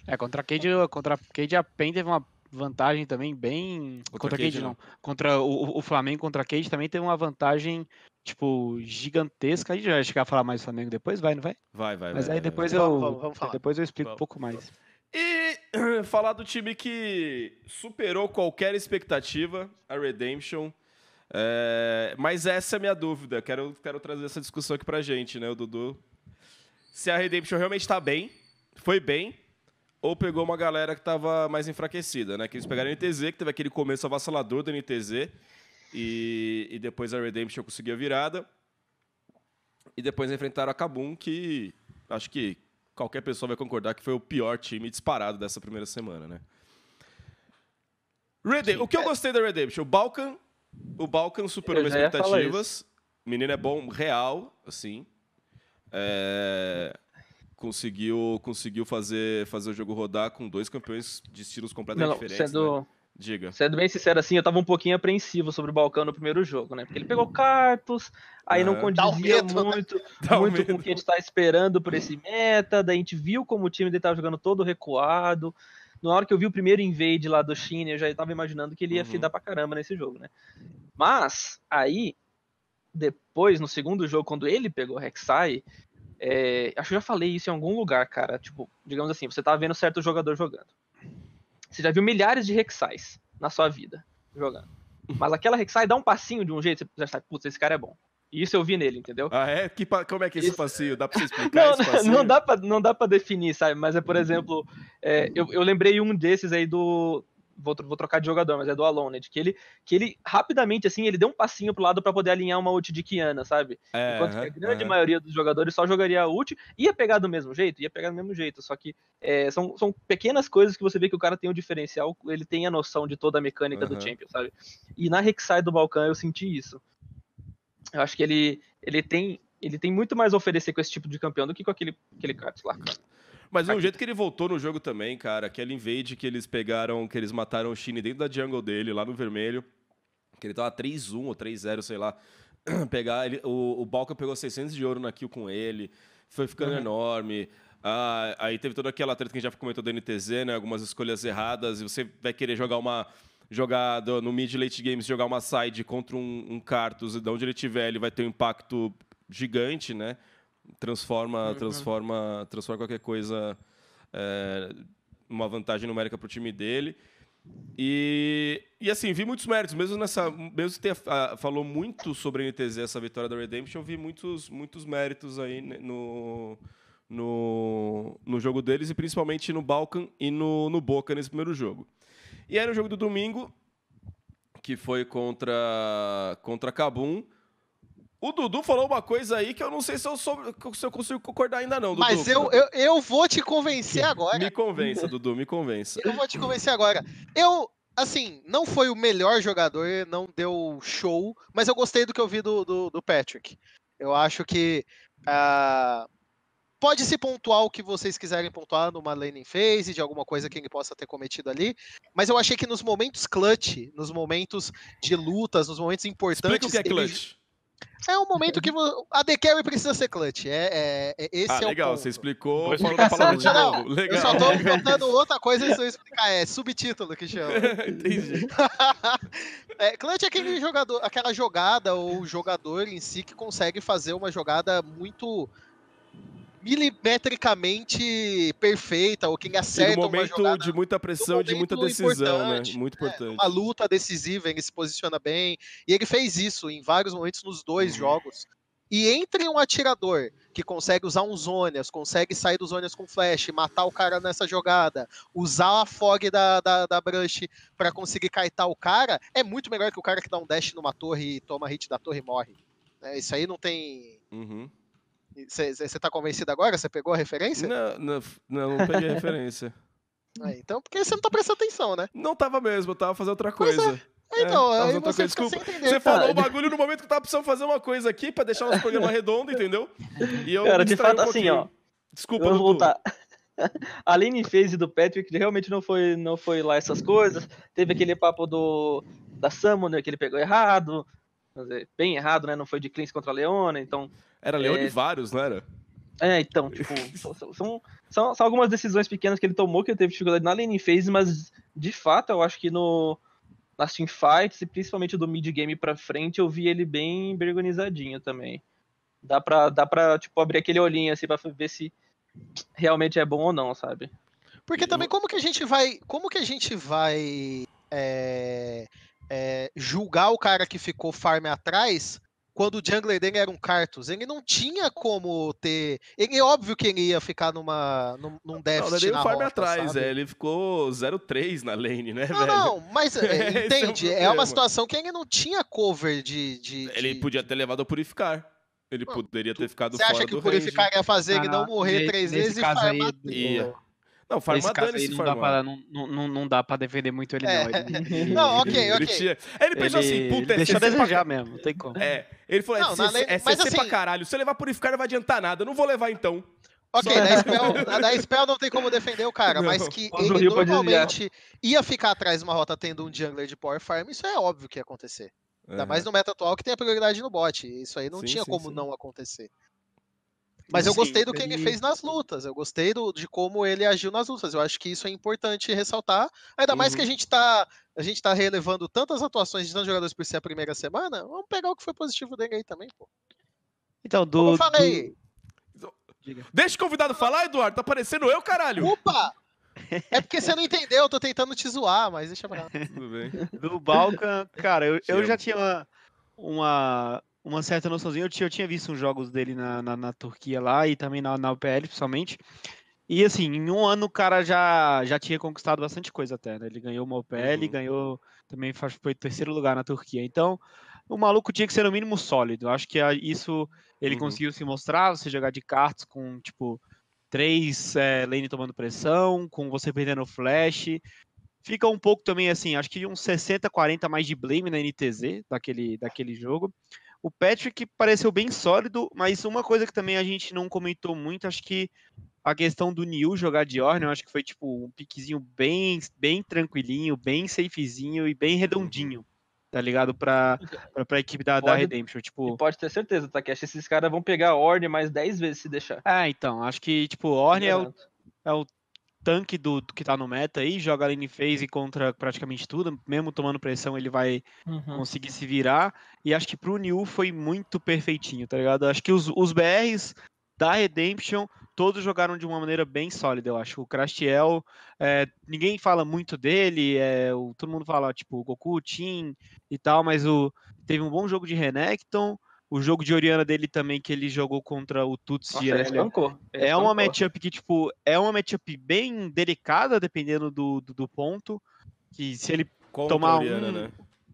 É, contra a Cade, contra a Cade a PEN teve uma vantagem também bem. Contra, contra a Cade, não. não. Contra o, o Flamengo contra a Cade também teve uma vantagem tipo, gigantesca. A gente vai chegar a falar mais do Flamengo depois, vai, não vai? Vai, vai. Mas vai, aí depois vai, eu. Vamos, vamos depois eu explico vamos. um pouco mais. E falar do time que superou qualquer expectativa, a Redemption. É, mas essa é a minha dúvida. Quero, quero trazer essa discussão aqui pra gente, né, o Dudu? Se a Redemption realmente tá bem, foi bem, ou pegou uma galera que tava mais enfraquecida, né? Que eles pegaram a NTZ, que teve aquele começo avassalador da NTZ e, e depois a Redemption conseguiu a virada. E depois enfrentaram a Kabum, que acho que qualquer pessoa vai concordar que foi o pior time disparado dessa primeira semana, né? Redem o que eu gostei da Redemption? O Balkan, o Balkan superou minhas expectativas. Menino é bom, real, assim. É... Conseguiu, conseguiu fazer, fazer o jogo rodar com dois campeões de estilos completamente não, diferentes. Sendo, né? Diga. Sendo bem sincero assim, eu tava um pouquinho apreensivo sobre o Balcão no primeiro jogo, né? Porque ele pegou cartos, aí não condizia medo, muito, né? muito com o que a gente tá esperando por esse meta, daí a gente viu como o time dele tava jogando todo recuado. Na hora que eu vi o primeiro invade lá do China, eu já tava imaginando que ele ia uhum. fidar pra caramba nesse jogo, né? Mas, aí, depois, no segundo jogo, quando ele pegou o Rek'Sai, é, acho que eu já falei isso em algum lugar, cara. Tipo, digamos assim, você tava vendo certo jogador jogando. Você já viu milhares de Rek'Sais na sua vida jogando. Mas aquela Rek'Sai dá um passinho de um jeito, você já sabe, putz, esse cara é bom. E isso eu vi nele, entendeu? Ah, é? Que, como é que é esse passinho? Dá pra você explicar não, Não dá pra, não dá pra definir, sabe? Mas é, por exemplo, é, eu, eu lembrei um desses aí do, vou, vou trocar de jogador, mas é do Aloned, que ele, que ele rapidamente, assim, ele deu um passinho pro lado para poder alinhar uma ult de Kiana, sabe? É, Enquanto que a grande maioria dos jogadores só jogaria a ult, ia pegar do mesmo jeito, ia pegar do mesmo jeito, só que é, são, são pequenas coisas que você vê que o cara tem um diferencial, ele tem a noção de toda a mecânica uhum. do Champion, sabe? E na Rek'Sai do Balcão eu senti isso. Eu acho que ele, ele tem ele tem muito mais a oferecer com esse tipo de campeão do que com aquele, aquele Kratos lá, cara. Mas o jeito que ele voltou no jogo também, cara, aquele invade que eles pegaram, que eles mataram o Shine dentro da jungle dele, lá no vermelho, que ele tava 3-1 ou 3-0, sei lá. Pegar ele, o, o Balkan pegou 600 de ouro na kill com ele, foi ficando uhum. enorme. Ah, aí teve toda aquela treta que a gente já comentou do NTZ, né? Algumas escolhas erradas, e você vai querer jogar uma. Jogar no mid late games, jogar uma side contra um, um Cartus, de onde ele tiver, ele vai ter um impacto gigante, né? Transforma, uhum. transforma, transforma qualquer coisa é, uma vantagem numérica para o time dele. E, e assim, vi muitos méritos, mesmo nessa. Mesmo que tenha, a, falou muito sobre a NTZ, essa vitória da Redemption, vi muitos, muitos méritos aí no, no, no jogo deles, e principalmente no Balkan e no, no Boca nesse primeiro jogo. E aí no jogo do domingo, que foi contra contra Cabum. O Dudu falou uma coisa aí que eu não sei se eu, sou, se eu consigo concordar ainda não, Dudu. Mas eu, eu, eu vou te convencer agora. Me convença, Dudu, me convença. Eu vou te convencer agora. Eu, assim, não foi o melhor jogador, não deu show, mas eu gostei do que eu vi do, do, do Patrick. Eu acho que uh, pode se pontuar o que vocês quiserem pontuar numa laning phase, de alguma coisa que ele possa ter cometido ali, mas eu achei que nos momentos clutch, nos momentos de lutas, nos momentos importantes... Explica o que é clutch. Ele é um momento que a The Carry precisa ser clutch. É, é, é esse ah, é legal, o você explicou falando a palavra de novo. Legal. Eu só tô contando outra coisa e se eu explicar. É subtítulo que chama. Entendi. é, clutch é aquele jogador, aquela jogada ou jogador em si que consegue fazer uma jogada muito milimetricamente perfeita, ou quem acerta e no momento jogada, de muita pressão, de muita decisão, né? Muito importante. É, uma luta decisiva, ele se posiciona bem, e ele fez isso em vários momentos nos dois uhum. jogos. E entre um atirador que consegue usar um Zonias, consegue sair dos Zonias com flash, matar o cara nessa jogada, usar a fog da, da, da Brush para conseguir kaitar o cara, é muito melhor que o cara que dá um dash numa torre e toma hit da torre e morre. É, isso aí não tem. Uhum. Você tá convencido agora? Você pegou a referência? Não, não, não, não peguei a referência. É, então, porque você não tá prestando atenção, né? Não tava mesmo, eu tava fazendo outra coisa. É. Então, é, aí você Desculpa. Entender, você falou o bagulho no momento que eu tava precisando fazer uma coisa aqui pra deixar nosso programa redondo, entendeu? E eu Cara, de fato, um assim, ó. Desculpa, Vamos voltar. A lane phase do Patrick realmente não foi, não foi lá essas coisas. Teve aquele papo do da Summoner que ele pegou errado. Bem errado, né? Não foi de cleans contra a Leona, então era Leone é... vários, não era? É, então, tipo, são, são, são, algumas decisões pequenas que ele tomou que ele teve dificuldade na lane phase, mas de fato eu acho que no nas teamfights e principalmente do mid game pra frente eu vi ele bem organizadinho também. Dá pra, dá pra tipo, abrir aquele olhinho assim pra ver se realmente é bom ou não, sabe? Porque também como que a gente vai. Como que a gente vai é, é, julgar o cara que ficou farm atrás quando o jungler dele era um Cartus, ele não tinha como ter. Ele é óbvio que ele ia ficar numa, num, num déficit. Não, não é farm atrás, sabe? é, ele ficou 0-3 na lane, né, não, velho? Não, mas é, entende, é, um é, uma situação que ele não tinha cover de. de ele de... podia ter levado a purificar. Ele não, poderia ter ficado fora do Você acha que o purificar range. ia fazer ele não morrer três vezes e farmar? Não, farmar dano esse não dá, pra, não, não, não dá pra defender muito ele, é. não. Ele... não, ok, ok. Ele, tinha... ele pensou ele... assim, puta, é Deixa desejar pra... mesmo, não tem como. É, ele falou, não, é, lei... é CC assim... pra caralho, se eu levar purificar não vai adiantar nada, eu não vou levar então. Ok, da, spell, da Spell não tem como defender o cara, não. mas que ele normalmente ia ficar atrás de uma rota tendo um jungler de Power Farm, isso é óbvio que ia acontecer. Ainda mais no meta atual que tem a prioridade no bot. Isso aí não sim, tinha sim, como sim. não acontecer. Mas eu gostei do que ele fez nas lutas. Eu gostei do, de como ele agiu nas lutas. Eu acho que isso é importante ressaltar. Ainda uhum. mais que a uhum. gente tá. A gente tá relevando tantas atuações de tantos jogadores por ser a primeira semana. Vamos pegar o que foi positivo dele aí também, pô. Então, do. Como eu falei. Do... Deixa o convidado falar, Eduardo. Tá parecendo eu, caralho. Opa! É porque você não entendeu, eu tô tentando te zoar, mas deixa pra lá. Tudo bem. Do Balkan, cara, eu, eu já tinha uma, uma, uma certa noçãozinha. Eu tinha, eu tinha visto uns jogos dele na, na, na, Turquia lá e também na, na UPL, principalmente. E assim, em um ano o cara já, já tinha conquistado bastante coisa até, né? Ele ganhou uma UPL, uhum. ganhou também foi terceiro lugar na Turquia. Então, o maluco tinha que ser no mínimo sólido. Acho que isso ele uhum. conseguiu se mostrar, você jogar de cartas com, tipo, três é, lane tomando pressão, com você perdendo flash. Fica um pouco também assim, acho que uns 60, 40 mais de blame na NTZ daquele, daquele jogo. O Patrick pareceu bem sólido, mas uma coisa que também a gente não comentou muito, acho que a questão do Neil jogar de Orne, eu acho que foi tipo um piquezinho bem, bem tranquilinho, bem safezinho e bem redondinho, tá ligado? Pra, pra, pra equipe da, pode, da Redemption. Tipo... pode ter certeza, tá? Que esses caras vão pegar Orne mais 10 vezes se deixar. É, então, acho que, tipo, Orne é o, é o tanque do, do, que tá no meta aí, joga lane phase contra praticamente tudo, mesmo tomando pressão ele vai uhum. conseguir se virar, e acho que pro New foi muito perfeitinho, tá ligado? Acho que os, os BRs da Redemption, todos jogaram de uma maneira bem sólida, eu acho. O Crastiel, é, ninguém fala muito dele, é, o, todo mundo fala, tipo, Goku, Tim e tal, mas o, teve um bom jogo de Renekton, o jogo de Oriana dele também, que ele jogou contra o Tuts de ele ele É uma matchup que, tipo, é uma matchup bem delicada, dependendo do, do, do ponto. Que se ele contra tomar Oriana, um. Né?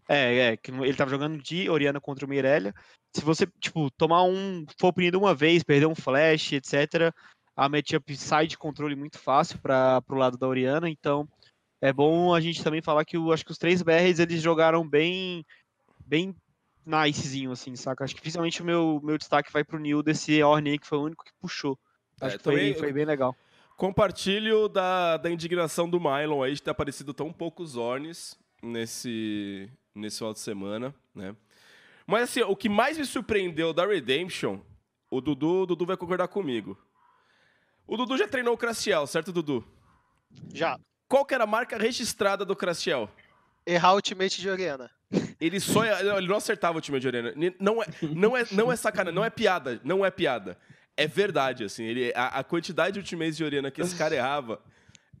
É, é, que ele tava jogando de Oriana contra o Mirelia. Se você, tipo, tomar um. for punido uma vez, perder um flash, etc., a matchup sai de controle muito fácil para pro lado da Oriana, então é bom a gente também falar que eu acho que os três BRs eles jogaram bem bem nicezinho, assim, saca? Acho que principalmente o meu, meu destaque vai pro Neil desse Orne que foi o único que puxou. Acho É, que foi, também- foi bem legal. Compartilho da, da indignação do Mylon aí de ter aparecido tão poucos Ornes nesse, nesse final de semana, né? Mas assim, o que mais me surpreendeu da Redemption, o Dudu, o Dudu vai concordar comigo. O Dudu já treinou o Craciel, certo, Dudu? Já. Qual que era a marca registrada do Craciel? Errar o ultimate de Oriana. Ele só ele não acertava o time de Oriana. Não é, não é, não é sacanagem, não é piada, não é piada. É verdade, assim. Ele, a, a quantidade de ultimates de Oriana que esse cara errava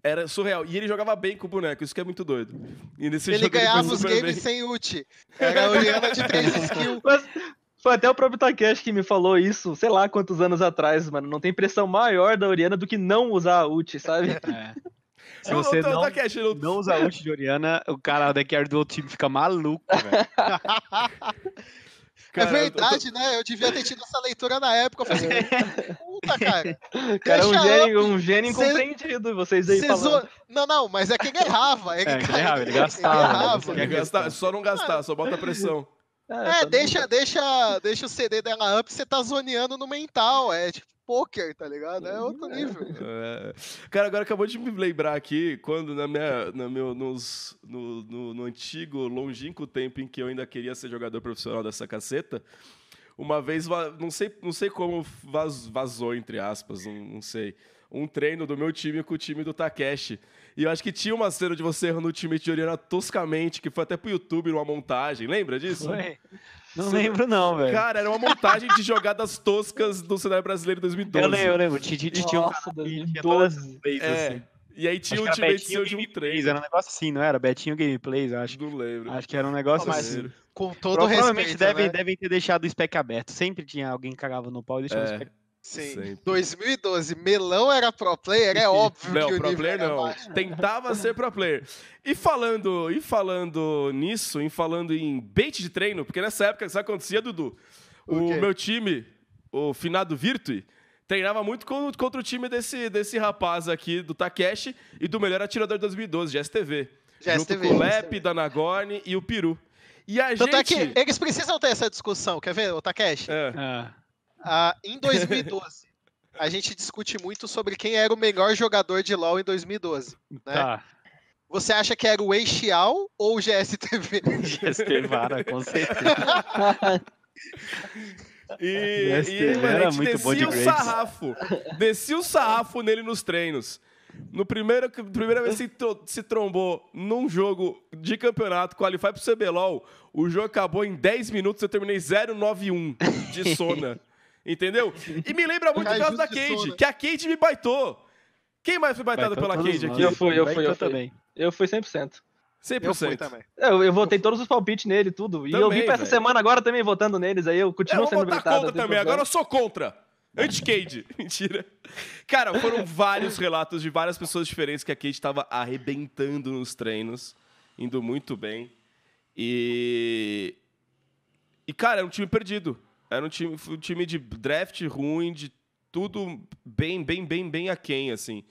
era surreal. E ele jogava bem com o boneco, isso que é muito doido. E nesse Ele ganhava os super games bem. sem ult. Era a Oriana de 3 skills. Mas foi até o próprio Takeshi que me falou isso, sei lá quantos anos atrás, mano. Não tem pressão maior da Oriana do que não usar a ult, sabe? É. Se você não, eu- não usa ult de Oriana, o cara da carry do outro time fica maluco, velho. É eu tô- verdade, né? Eu devia ter tido essa leitura na época. Eu falei, puta, cara. Cara, é um gênio, um gênio Cê- incompreendido, vocês aí Cê falando. zoa- Não, não, mas é que ele errava. Ele, É, que ele errava, ele gastava, Ele né? errava. Quer gastar, só não gastar, só bota pressão. É, tá deixa, deixa, deixa o CD dela up, você tá zoneando no mental. É tipo poker, tá ligado? É outro nível. É. Cara, agora acabou de me lembrar aqui, quando na minha, na meu, nos, no, no, no antigo, longínquo tempo em que eu ainda queria ser jogador profissional dessa caceta, uma vez, não sei, não sei como vaz- vazou, entre aspas, não, não sei, um treino do meu time com o time do Takeshi. E eu acho que tinha uma cena de você errando o time de Oriana toscamente, que foi até pro YouTube numa montagem. Lembra disso? Foi? Não Você- lembro não, velho. Cara, era uma montagem de jogadas toscas do cenário brasileiro 2012. Eu lembro, eu lembro. Tinha, tinha, um Nossa, cara que tinha todas 2012. as plays, É. assim. E aí tinha time Betinho seu de um Gameplays, treino. era um negócio assim, não era? Betinho Gameplays, eu acho. Não lembro. Acho que era um negócio Mas- assim. Com todo Provavelmente respeito, devem, né? devem ter deixado o spec aberto. Sempre tinha alguém que cagava no pau e deixava É. o spec Sim. Sempre. 2012, Melão era pro player, é óbvio Não, que o pro nível player era não. baixo. Tentava ser pro player. E falando, e falando nisso, em falando em bait de treino, porque nessa época, sabe o que acontecia, Dudu? O, O meu time, o finado Virtue, treinava muito con- contra o time desse, desse rapaz aqui, do Takeshi, e do melhor atirador de 2012, de STV. De junto com o Lep, STV. da Nagorn e o Peru. E a Tanto é gente... que eles precisam ter essa discussão, quer ver, o Takeshi? É. Ah, Ah, em 2012, a gente discute muito sobre quem era o melhor jogador de LoL em 2012. Né? tá. Você acha que era o Wei Xiao ou o GSTV? GST Vara, com certeza. E, Yes, e mano, era a gente muito bom de descia o grades. sarrafo. Descia o sarrafo nele nos treinos. No primeiro, primeira vez que se trombou num jogo de campeonato, qualify pro CBLOL, o jogo acabou em 10 minutos, eu terminei 091 de Sona. Entendeu? E me lembra muito o caso da Cade, que a Cade me baitou. Quem mais foi baitado pela Cade aqui? Eu fui, eu fui, eu fui. também. Eu fui 100%. 100%. Eu fui também. Eu, eu votei todos os palpites nele, tudo. E eu Também, vim pra essa velho. semana agora também votando neles, aí eu É, continuo eu vou sendo botar vetado. contra também, agora eu sou contra. Anti-Cade. Mentira. Cara, foram vários relatos de várias pessoas diferentes que a Cade estava arrebentando nos treinos, indo muito bem. E. E, cara, era um time perdido. Era um time, um time de draft ruim, de tudo bem, bem, bem, bem aquém, assim.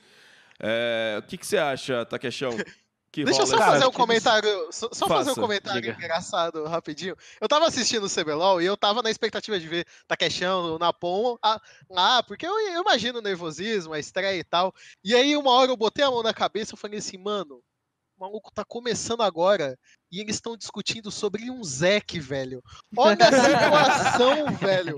É, o que, que você acha, Takeshão? Deixa eu só fazer um que comentário, só, só fazer um comentário diga. engraçado rapidinho. Eu tava assistindo o CBLOL e eu tava na expectativa de ver Takeshão, o Napom ah, lá, porque eu, eu imagino o nervosismo, a estreia e tal. E aí uma hora eu botei a mão na cabeça e falei assim, mano, o maluco tá começando agora e eles estão discutindo sobre um Zek, velho. Olha a situação, velho.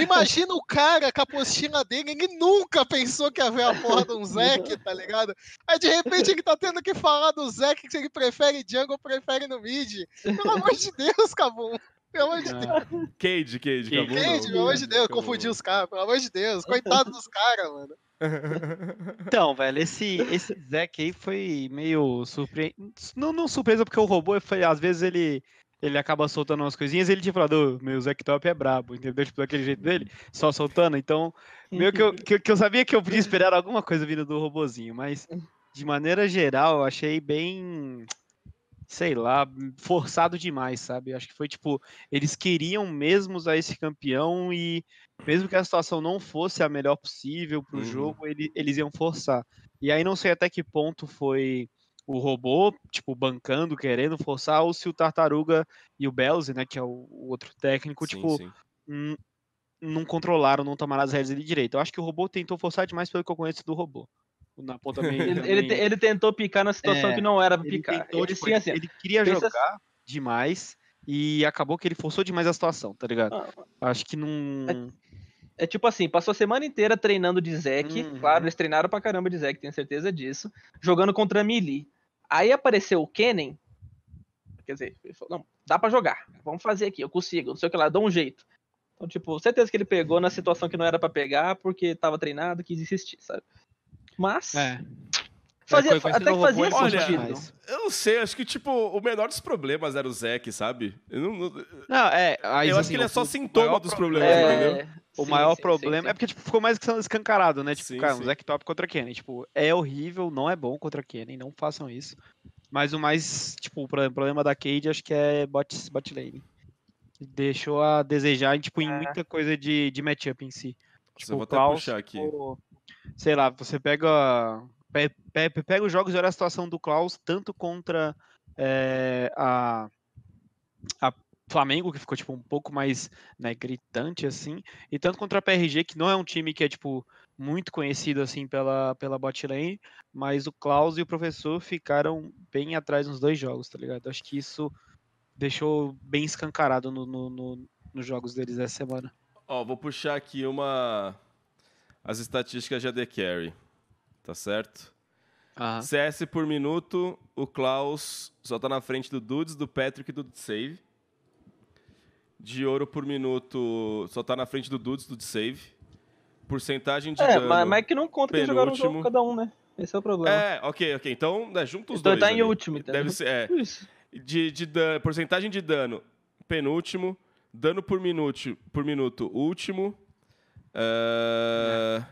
Imagina o cara com a apostila dele, ele nunca pensou que ia ver a porra de um Zek, tá ligado? Aí de repente ele tá tendo que falar do Zek se ele prefere jungle ou prefere no mid. Pelo amor de Deus, Cabum. Pelo amor de Deus. Ah, Cade, Cade, Cade. não. pelo amor de Deus, confundi os caras, pelo amor de Deus. Coitado dos caras, mano. Então, velho, esse, esse Zack aí foi meio surpreendente. Não, não surpresa, porque o robô, foi, às vezes, ele, ele acaba soltando umas coisinhas ele tinha falado, "Ô, meu Zack Top é brabo, entendeu? Tipo, daquele jeito dele, só soltando. Então, meio que eu, que, que eu sabia que eu podia esperar alguma coisa vindo do robozinho, mas de maneira geral, eu achei bem. sei lá, forçado demais, sabe? Acho que foi tipo, eles queriam mesmo usar esse campeão e mesmo que a situação não fosse a melhor possível pro Uhum. jogo, ele- eles iam forçar. E aí não sei até que ponto foi o robô, tipo, bancando, querendo forçar, ou se o Tartaruga e o Belze, né, que é o, o outro técnico, Sim, tipo, sim. não controlaram, não tomaram as rédeas ali direito. Eu acho que o robô tentou forçar demais pelo que eu conheço do robô. O Napô também. Ele, também- ele, ele tentou picar na situação É, que não era picar. tentou, ele tipo, assim, ele queria pensa- jogar demais e acabou que ele forçou demais a situação, tá ligado? Ah, Acho que não. É tipo assim, passou a semana inteira treinando de Zek. Uhum. Claro, eles treinaram pra caramba de Zek, tenho certeza disso. Jogando contra a Melee. Aí apareceu o Kennen. Quer dizer, ele falou, não, dá pra jogar. Vamos fazer aqui, eu consigo, não sei o que lá, dá um jeito. Então, tipo, certeza que ele pegou na situação que não era pra pegar, porque tava treinado, quis insistir, sabe? Mas. É. Fazia, É, até que fazia sentido. demais. Eu não sei, acho que, tipo, o menor dos problemas era o Zeke, sabe? Eu, não- não- Não, é. aí, eu acho assim, que ele é só sintoma dos problema- problemas, É, entendeu? O sim, maior sim, problema sim. é porque tipo, ficou mais escancarado, né? Tipo, Sim, cara, sim. um Zack Top contra Kennen. Tipo, é horrível, não é bom contra Kennen, não façam isso. Mas o mais, tipo, o pro- problema da Cade acho que é bot, bot lane. Deixou a desejar, tipo, É. em muita coisa de, de matchup em si. Tipo, eu vou até Klaus, puxar aqui. sei lá, você pega pe- pe- pega os jogos e olha a situação do Klaus tanto contra é, a, a Flamengo que ficou tipo um pouco mais né, gritante assim e tanto contra a PRG que não é um time que é tipo muito conhecido assim pela pela bot lane mas o Klaus e o professor ficaram bem atrás nos dois jogos tá ligado acho que isso deixou bem escancarado no, no- no- nos jogos deles essa semana Ó, vou puxar aqui uma. As estatísticas de AD Carry. Tá certo? Aham. CS por minuto, o Klaus só tá na frente do Dudes, do Patrick e do Save. De ouro por minuto, só tá na frente do Dudes, do Save. Porcentagem de É, dano. mas, mas que não conta que jogaram um jogo penúltimo. cada um, né? Esse é o problema. É, ok, ok. Então, né, junta os Então dois. tá em ali. último, entendeu? Deve ser, é. Isso. De, de dan- porcentagem de dano, penúltimo. Dano por minuto, por minuto último. É,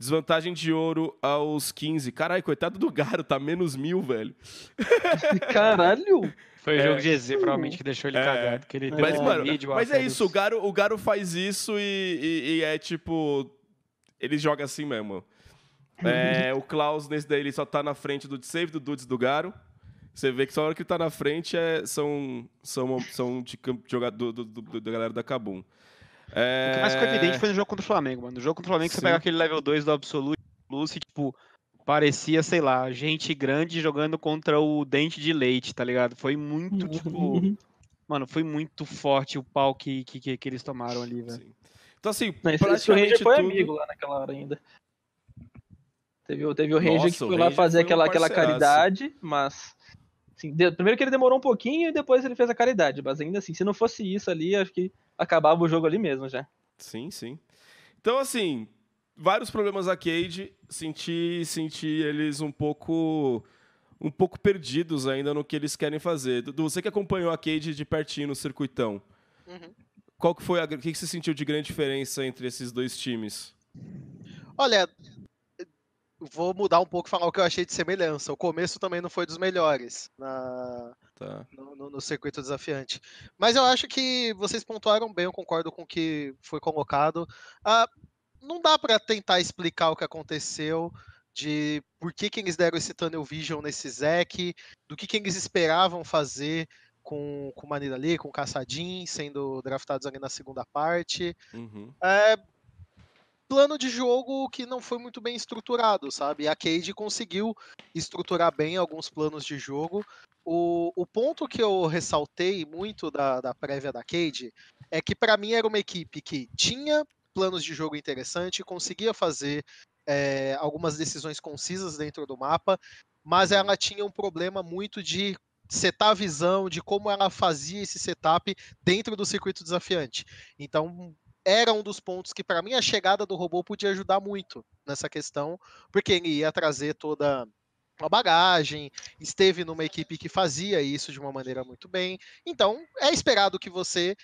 Desvantagem de ouro aos 15. Caralho, coitado do Garo, tá menos mil, velho. Caralho! Foi o É. jogo de EZ, provavelmente, que deixou ele É. cagado. Que ele Mas, um mano, o mas é isso, o Garo, o Garo faz isso e, e- e é tipo. Ele joga assim mesmo. É, o Klaus, nesse daí, ele só tá na frente do save, do Dudes do Garo. Você vê que só a hora que ele tá na frente é, são, são, são de campo- jogador do, do- do- da galera da Kabum. É... O que mais ficou evidente foi no jogo contra o Flamengo, mano. No jogo contra o Flamengo, você Sim. pega aquele level 2 do Absolute Plus e, tipo, parecia, sei lá, gente grande jogando contra o dente de leite, tá ligado? Foi muito, tipo. Mano, foi muito forte o pau que, que, que, eles tomaram ali, velho. Então, assim, Não, praticamente Ranger foi tudo... amigo lá naquela hora ainda. Teve, o- teve o Ranger Nossa, que o foi lá Ranger fazer foi um aquela, aquela caridade, mas. assim, de- primeiro que ele demorou um pouquinho e depois ele fez a caridade. Mas ainda assim, se não fosse isso ali, acho que acabava o jogo ali mesmo já. Sim, sim. Então, assim, vários problemas arcade. Senti, senti eles um pouco um pouco perdidos ainda no que eles querem fazer. Dudu, você que acompanhou a Cade de pertinho no circuitão, Uhum. qual que foi a, o que que você sentiu de grande diferença entre esses dois times? Olha, vou mudar um pouco e falar o que eu achei de semelhança. O começo também não foi dos melhores na, Tá. no, no- no circuito desafiante. Mas eu acho que vocês pontuaram bem, eu concordo com o que foi colocado. Ah, não dá pra tentar explicar o que aconteceu, de por que, que eles deram esse tunnel vision nesse Zek, do que, que eles esperavam fazer com, com o Manila ali, com o Caçadin, sendo draftados ali na segunda parte. Uhum. É, plano de jogo que não foi muito bem estruturado, sabe? A Cade conseguiu estruturar bem alguns planos de jogo. O, o ponto que eu ressaltei muito da, da prévia da Cade é que para mim era uma equipe que tinha planos de jogo interessante, conseguia fazer é, algumas decisões concisas dentro do mapa, mas ela tinha um problema muito de setar a visão de como ela fazia esse setup dentro do circuito desafiante. Então, era um dos pontos que, para mim, a chegada do robô podia ajudar muito nessa questão, porque ele ia trazer toda uma bagagem, esteve numa equipe que fazia isso de uma maneira muito bem. Então, é esperado que você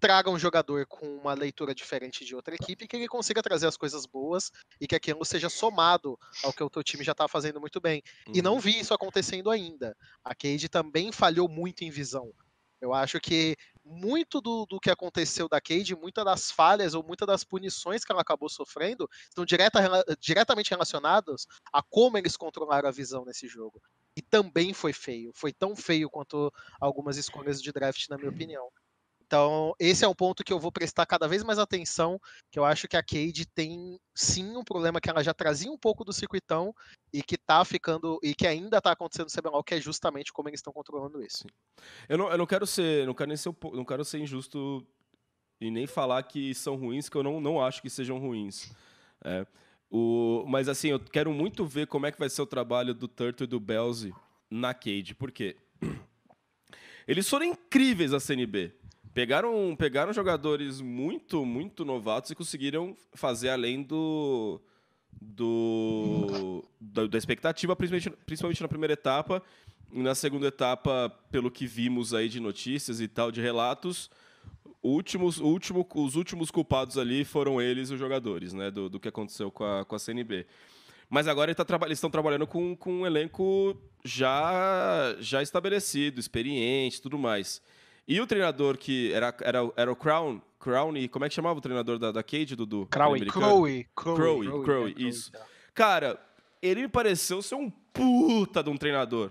traga um jogador com uma leitura diferente de outra equipe, que ele consiga trazer as coisas boas e que aquilo seja somado ao que o teu time já está fazendo muito bem. E não Uhum. vi isso acontecendo ainda. A Cade também falhou muito em visão. Eu acho que muito do, do que aconteceu da Cade, muitas das falhas ou muitas das punições que ela acabou sofrendo estão direta, diretamente relacionadas a como eles controlaram a visão nesse jogo. E também foi feio. Foi tão feio quanto algumas escolhas de draft, na minha opinião. Então, esse é um ponto que eu vou prestar cada vez mais atenção, que eu acho que a Cade tem sim um problema que ela já trazia um pouco do circuitão e que tá ficando e que ainda tá acontecendo no CBLOL, que é justamente como eles estão controlando isso. Eu não, eu não quero ser, não quero nem ser, não quero ser injusto e nem falar que são ruins, que eu não, não acho que sejam ruins. É. O, mas assim, eu quero muito ver como é que vai ser o trabalho do Turtle e do Belzy na Cade, por quê? Eles foram incríveis a CNB. Pegaram, pegaram jogadores muito, muito novatos e conseguiram fazer além do, do da, da expectativa, principalmente, principalmente na primeira etapa. E na segunda etapa, pelo que vimos aí de notícias e tal, de relatos, últimos, último, os últimos culpados ali foram eles, os jogadores, né, do, do que aconteceu com a, com a CNB. Mas agora ele tá eles estão trabalhando com, com um elenco já, já estabelecido, experiente tudo mais. E o treinador que era, era, era o Crown, Crown, e como é que chamava o treinador da, da Cade, Dudu? Crowe. Americano? Crowe, Crowe. Crowe, Crowe, Crowe, é, isso. tá. Cara, ele me pareceu ser um puta de um treinador.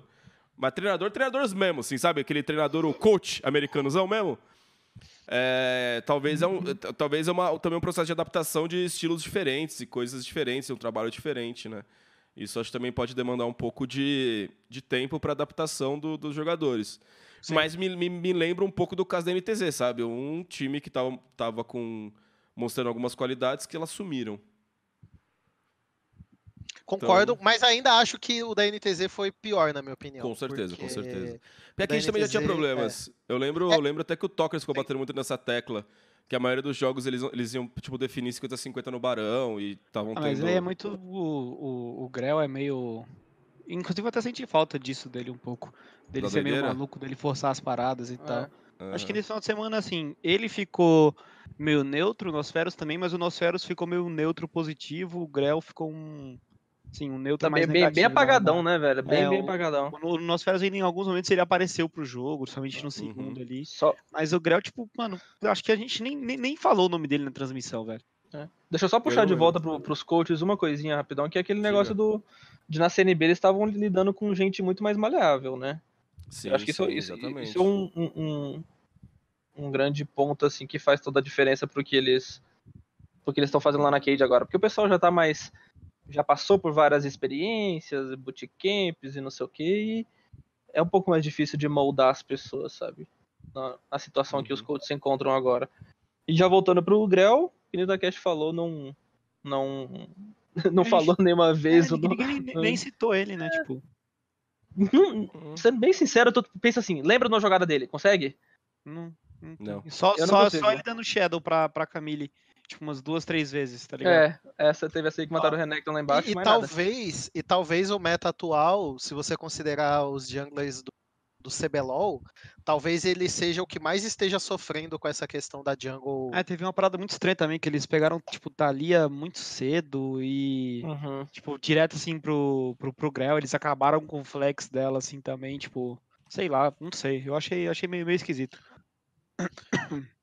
Mas treinador, treinadores mesmo, assim, sabe? Aquele treinador, o coach americanozão mesmo. É, talvez é, um, talvez é uma, também um processo de adaptação de estilos diferentes e coisas diferentes, um trabalho diferente, né? Isso acho que também pode demandar um pouco de, de tempo para adaptação do- dos jogadores. Mas me, me, me lembra um pouco do caso da NTZ, sabe? Um time que tava, tava com, mostrando algumas qualidades que elas sumiram. Concordo, Então- mas ainda acho que o da NTZ foi pior, na minha opinião. Com certeza, com porque- certeza. Porque da a gente também já tinha NTZ, problemas. Eu, lembro, É. eu lembro até que o Tokers ficou batendo muito nessa tecla. Que a maioria dos jogos eles, eles iam tipo, definir 50-50 no Barão e estavam Ah, mas tendo. ele é muito. O, o, o Grell é meio. Inclusive, eu até senti falta disso dele um pouco. Dele Da ser meio doideira? maluco, dele forçar as paradas e tal. Aham. Acho que nesse final de semana, assim, ele ficou meio neutro, o Nosferos também, mas o Nosferos ficou meio neutro positivo, o Grell ficou um. Sim, um neutro Também mais bem, bem negativo, apagadão, né? né, velho? Bem, É, bem o- apagadão. O Nosferos, ele, em alguns momentos, ele apareceu pro jogo, somente Uhum. no segundo ali. Só, Mas o Grell, tipo, mano, eu acho que a gente nem, nem, nem falou o nome dele na transmissão, velho. Deixa eu só puxar Eu de volta pro, pros coaches uma coisinha rapidão, que é aquele negócio do. De na CNB eles estavam lidando com gente muito mais maleável, né? Sim, eu acho que isso, sim, isso, isso é um, um, um, grande ponto, assim, que faz toda a diferença pro que eles. Pro que eles estão fazendo lá na Cade agora. Porque o pessoal já tá mais. Já passou por várias experiências, bootcamps e não sei o que, e é um pouco mais difícil de moldar as pessoas, sabe? Na, na situação que os Uhum. coaches se encontram agora. E já voltando pro Grell, que o Dakesh falou, não. Não. Não Ixi. falou nenhuma vez É, o nome. ninguém nem, nem citou ele, né? Tipo, Hum, Sendo bem sincero, tu pensa assim, lembra de uma jogada dele? Consegue? não. não. Só, Eu não só, só ele dando Shadow pra, pra Camille, tipo, umas duas, três vezes, tá ligado? É, essa teve essa aí que mataram o Renekton lá embaixo, E, e mais nada. talvez, e talvez o meta atual, se você considerar os junglers do, do CBLOL, talvez ele seja o que mais esteja sofrendo com essa questão da jungle. Ah, teve uma parada muito estranha também, que eles pegaram, tipo, Thalia muito cedo e, Uhum. tipo, direto, assim, pro, pro, pro Grell, eles acabaram com o flex dela, assim, também, tipo, sei lá, não sei, eu achei, achei meio, meio esquisito.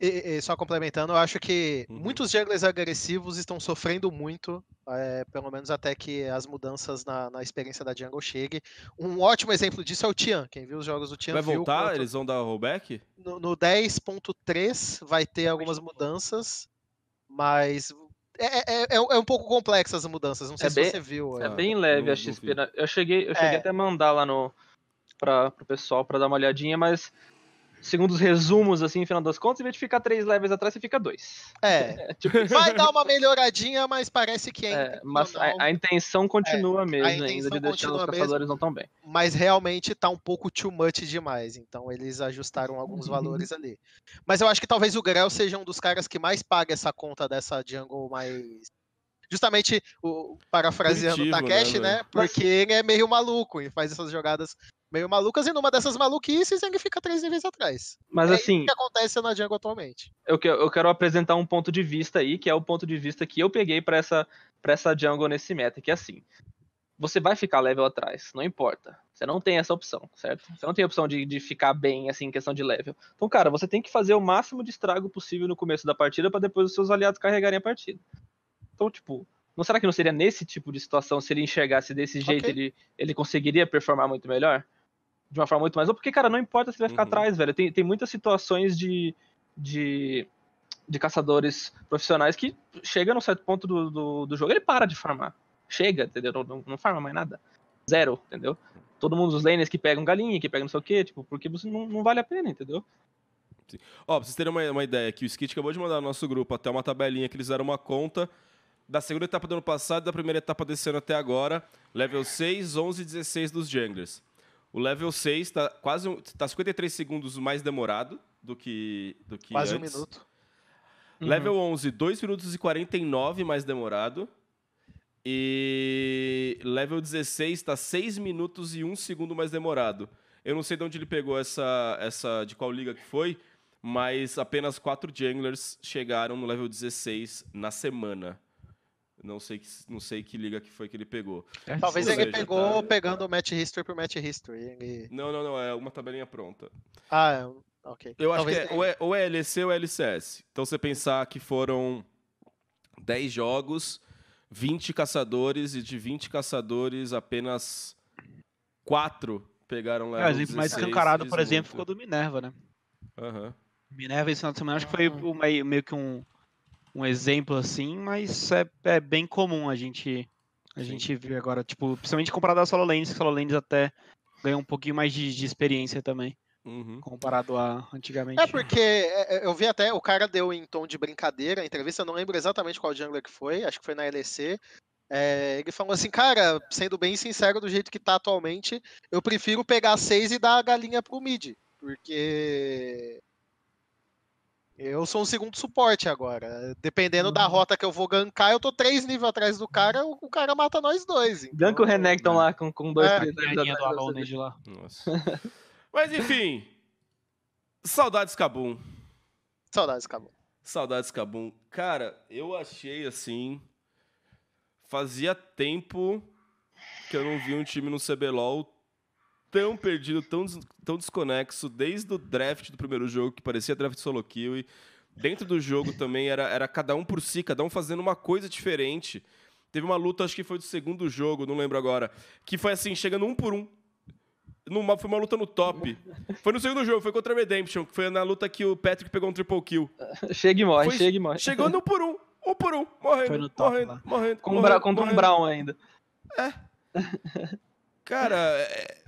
E, e só complementando, eu acho que Uhum. muitos junglers agressivos estão sofrendo muito, é, pelo menos até que as mudanças na, na experiência da jungle chegue. Um ótimo exemplo disso é o Tian. Quem viu os jogos do Tian Vai viu voltar? quanto- Eles vão dar rollback? no, no 10.3 vai ter algumas mudanças, mas é, é, é, é um pouco complexo as mudanças. Não sei É se você você viu. É bem leve não- a XP. né? Eu cheguei, eu cheguei É. até a mandar lá no pra, pro pessoal pra dar uma olhadinha, mas segundo os resumos, assim, no final das contas, em vez de ficar três levels atrás, você fica dois. É, É, tipo, vai dar uma melhoradinha, mas parece que é, é, mas a, intencional, a intenção continua mesmo ainda, de deixar os caçadores não tão bem. mas realmente tá um pouco too much demais. Então eles ajustaram alguns Uhum. valores ali. Mas eu acho que talvez o Grell seja um dos caras que mais paga essa conta dessa jungle mais. Justamente o, parafraseando o né, Takeshi, né? velho? Porque ele é meio maluco e faz essas jogadas meio malucas, e numa dessas maluquices ele fica três níveis atrás. Mas é assim, isso que acontece na Jungle atualmente. eu, eu quero apresentar um ponto de vista aí, que é o ponto de vista que eu peguei pra essa, pra essa jungle nesse meta, que é assim. Você vai ficar level atrás, não importa. Você não tem essa opção, certo? Você não tem a opção de, de ficar bem, assim, em questão de level. Então, cara, você tem que fazer o máximo de estrago possível no começo da partida pra depois os seus aliados carregarem a partida. Então, tipo, não será que não seria nesse tipo de situação, se ele enxergasse desse jeito, Ok. ele, ele conseguiria performar muito melhor? De uma forma muito mais. Porque, cara, não importa se ele vai ficar Uhum. atrás, velho. Tem, tem muitas situações de, de, de caçadores profissionais que chega num certo ponto do, do, do jogo, ele para de farmar. Chega, entendeu? Não, não, não farma mais nada. Zero, entendeu? Todo mundo, os laners que pegam galinha, que pegam não sei o quê, tipo, porque você não, não vale a pena, entendeu? Ó, pra vocês terem uma, uma ideia, que o Skit acabou de mandar no nosso grupo até uma tabelinha que eles deram uma conta da segunda etapa do ano passado e da primeira etapa desse ano até agora. Level 6, 11 e 16 dos junglers. O level 6 tá quase um- tá 53 segundos mais demorado do que, do que Quase um antes. minuto. Uhum. Level 11, 2 minutos e 49 mais demorado. E level 16 tá 6 minutos e 1 segundo mais demorado. Eu não sei de onde ele pegou essa, essa de qual liga que foi, mas apenas 4 junglers chegaram no level 16 na semana. Não sei, que, não sei que liga que foi que ele pegou. Talvez Ou ele seja, pegou tá- pegando o match history por match history. Ele... Não, não, não, é uma tabelinha pronta. Ah, é, ok. Eu acho Talvez que é ou, é ou é LEC ou é LCS. Então você pensar que foram 10 jogos, 20 caçadores, e de 20 caçadores, apenas 4 pegaram É, level o exemplo mais 16, escancarado, por exemplo, muito. ficou do Minerva, né? Aham. Minerva esse final de semana acho que foi o meio, meio que um, um exemplo assim, mas é, é bem comum a gente a Sim. gente ver agora, tipo, principalmente comparado a Solo Lanes, que Solo Lanes até ganhou um pouquinho mais de, de experiência também, Uhum. comparado a antigamente. É porque é, é, eu vi até, o cara deu em tom de brincadeira a entrevista, eu não lembro exatamente qual jungler que foi, acho que foi na LEC. É, ele falou assim, cara, sendo bem sincero do jeito que tá atualmente, eu prefiro pegar seis e dar a galinha pro mid, porque eu sou um segundo suporte agora. Dependendo da rota que eu vou gankar, eu tô três níveis atrás do cara, o, o cara mata nós dois. então- Ganka o Renekton lá com, com dois, É, três Galinha do de lá. Nossa. Mas enfim. Saudades Cabum. Saudades, acabou. Saudades Cabum. Cara, eu achei assim. Fazia tempo que eu não vi um time no CBLOL tão perdido, tão, des- tão desconexo, desde o draft do primeiro jogo, que parecia draft solo kill. E dentro do jogo também era, era cada um por si, cada um fazendo uma coisa diferente. Teve uma luta, acho que foi do segundo jogo, não lembro agora, que foi assim, chegando um por um. Numa, foi uma luta no top. Foi no segundo jogo, foi contra a Redemption, que foi na luta que o Patrick pegou um triple kill. Chega e morre, Foi- chega e morre. Chegando um por um, um por um, morrendo, Foi no top morrendo, lá. morrendo, Com um, morrendo, contra um. Brown ainda. Cara, é,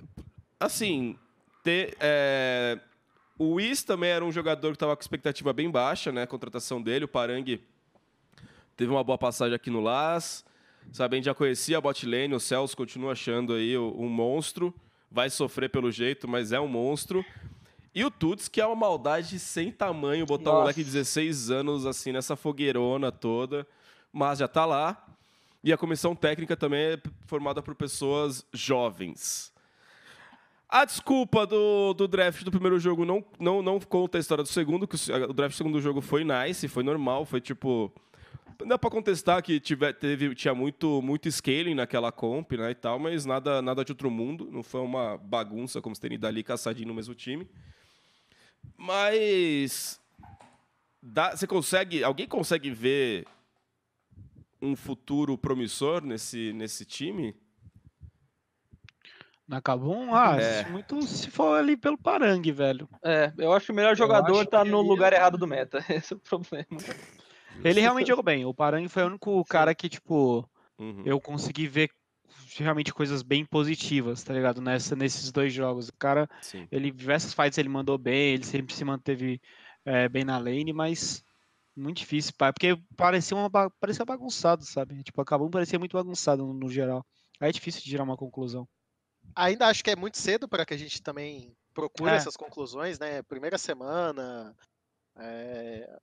assim, ter, é, o Whis também era um jogador que tava com expectativa bem baixa, né? A contratação dele, o Parang teve uma boa passagem aqui no Las. Sabe, a gente já conhecia a bot lane, o Celso continua achando aí um monstro. Vai sofrer pelo jeito, mas é um monstro. E o Tuts, que é uma maldade sem tamanho, botar um Nossa. moleque de 16 anos assim nessa fogueirona toda. Mas já tá lá. E a comissão técnica também é formada por pessoas jovens. A desculpa do, do draft do primeiro jogo não, não, não conta a história do segundo, que o draft do segundo jogo foi nice, foi normal, foi tipo. Não dá pra contestar que tiver, teve, tinha muito, muito scaling naquela comp né, e tal, mas nada, nada de outro mundo. Não foi uma bagunça como se tem dali caçadinho no mesmo time. Mas. Dá, você consegue. Alguém consegue ver um futuro promissor nesse, nesse time? Na Kabum, ah, É. muito se for ali pelo Parang, velho. É, eu acho que o melhor jogador tá no ali lugar é- errado do meta. Esse é o problema. Ele realmente jogou bem. O Parang foi o único cara que, tipo, Uhum. eu consegui ver realmente coisas bem positivas, tá ligado? Nessa, nesses dois jogos. O cara, Sim. ele, diversas fights ele mandou bem, ele sempre se manteve é, bem na lane, mas muito difícil, pá, porque parecia, uma, parecia bagunçado, sabe? Tipo, acabou parecia muito bagunçado no, no geral. Aí é difícil de tirar uma conclusão. Ainda acho que é muito cedo para que a gente também procure É. essas conclusões, né? Primeira semana, é,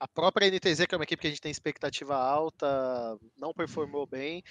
a própria NTZ, que é uma equipe que a gente tem expectativa alta, não performou bem.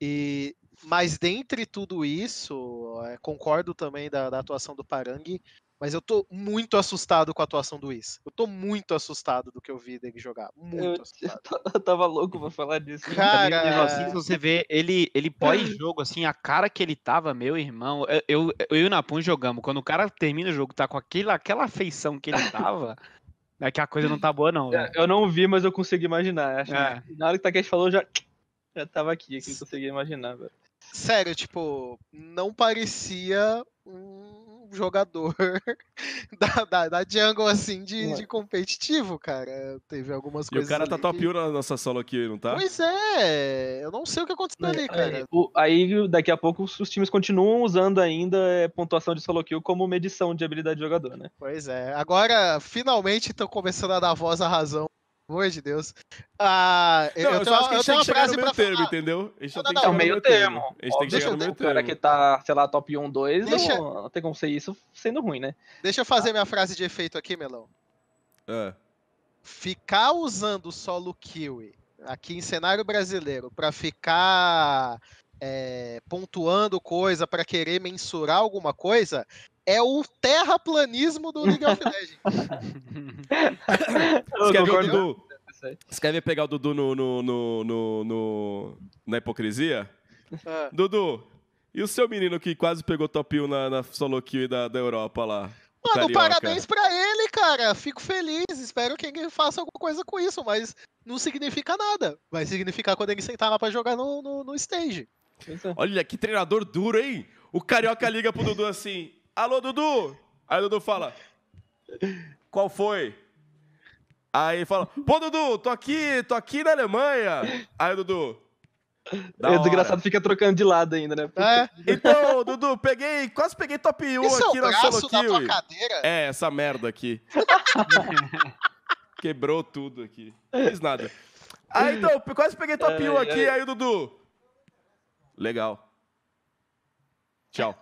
E, mas dentre tudo isso, é, concordo também da, da atuação do Parangue, mas eu tô muito assustado com a atuação do Is. Eu tô muito assustado do que eu vi dele jogar. Muito Eu, assustado. eu tava louco pra falar disso. Cara, Mesmo assim, se você vê ele, ele pós-jogo, assim, a cara que ele tava, meu irmão. eu- Eu, eu e o Napun jogamos. Quando o cara termina o jogo, tá com aquela, aquela afeição que ele tava, é que a coisa não tá boa, não. velho. Eu não vi, mas eu consegui imaginar. Acho que É. Na hora que o Takeshi falou, eu já, já tava aqui, aqui consegui imaginar, velho. Sério, tipo, não parecia um jogador da, da, da jungle, assim, de, de competitivo, cara. Teve algumas E o coisas. cara tá top que- 1 na nossa solo aqui, não tá? Pois é, eu não sei o que aconteceu ali, cara. Aí, o- aí, daqui a pouco, os, os times continuam usando ainda é, pontuação de solo kill como medição de habilidade de jogador, né? Pois é. Agora, finalmente, estão começando a dar voz à razão. Amor de Deus. Ah, Não, eu, tenho, só acho que a eu gente tenho tem uma que chegar frase no meio termo, falar. entendeu? A gente Não, tem que chegar É o no meio meio termo. termo. A gente tem que chegar no meio o cara termo. que tá, sei lá, top 1, 2, Deixa- não, não tem como ser isso sendo ruim, né? Deixa eu fazer minha frase de efeito aqui, Melão. É. Ficar usando solo kill aqui em cenário brasileiro pra ficar é, pontuando coisa, pra querer mensurar alguma coisa, é o terraplanismo do League of Legends. Você quer ver Dudu? Você quer ver pegar o Dudu no, no, no, no- no- na hipocrisia? Ah, Dudu, e o seu menino que quase pegou top 1 na, na solo kill da, da Europa lá? Mano, Carioca. parabéns pra ele, cara. Fico feliz. Espero que ele faça alguma coisa com isso, mas não significa nada. Vai significar quando ele sentar lá pra jogar no, no, no stage. É. Olha, que treinador duro, hein? O Carioca liga pro Dudu assim, alô, Dudu? Aí o Dudu fala, qual foi? Aí fala, pô, Dudu, tô aqui, tô aqui na Alemanha. Aí o Dudu, da É, o desgraçado fica trocando de lado ainda, né? É, Então, Dudu, peguei, quase peguei top 1 esse é o aqui na braço solo da kill. tua cadeira. É, essa merda aqui. Quebrou tudo aqui. Não fiz nada. Aí, então, quase peguei top 1 Ai, aqui, aí o Dudu. Legal. Tchau.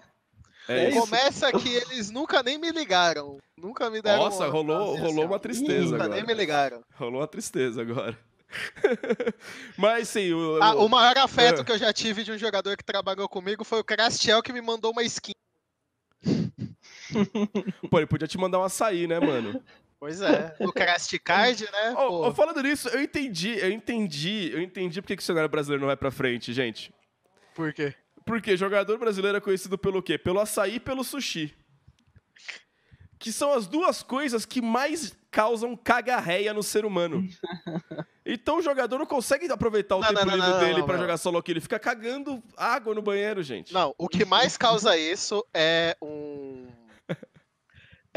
É, isso. Começa que eles nunca nem me ligaram. Nunca me deram. Nossa, uma- rolou, rolou uma tristeza Nunca agora. nem me ligaram. Rolou uma tristeza agora. Mas sim, o, Ah, o- maior afeto Ah. que eu já tive de um jogador que trabalhou comigo foi o Crastiel que me mandou uma skin. pô, ele podia te mandar um açaí, né, mano? Pois é. O Crasticard, né? Ó, pô. ó, falando nisso, eu entendi, eu entendi, eu entendi porque que o cenário brasileiro não vai pra frente, gente. Por quê? Porque jogador brasileiro é conhecido pelo quê? Pelo açaí e pelo sushi. Que são as duas coisas que mais causam cagarreia no ser humano. Então o jogador não consegue aproveitar o Não, tempo não, não, livre não, dele não. jogar solo kill. Ele fica cagando água no banheiro, gente. Não, o que mais causa isso é um.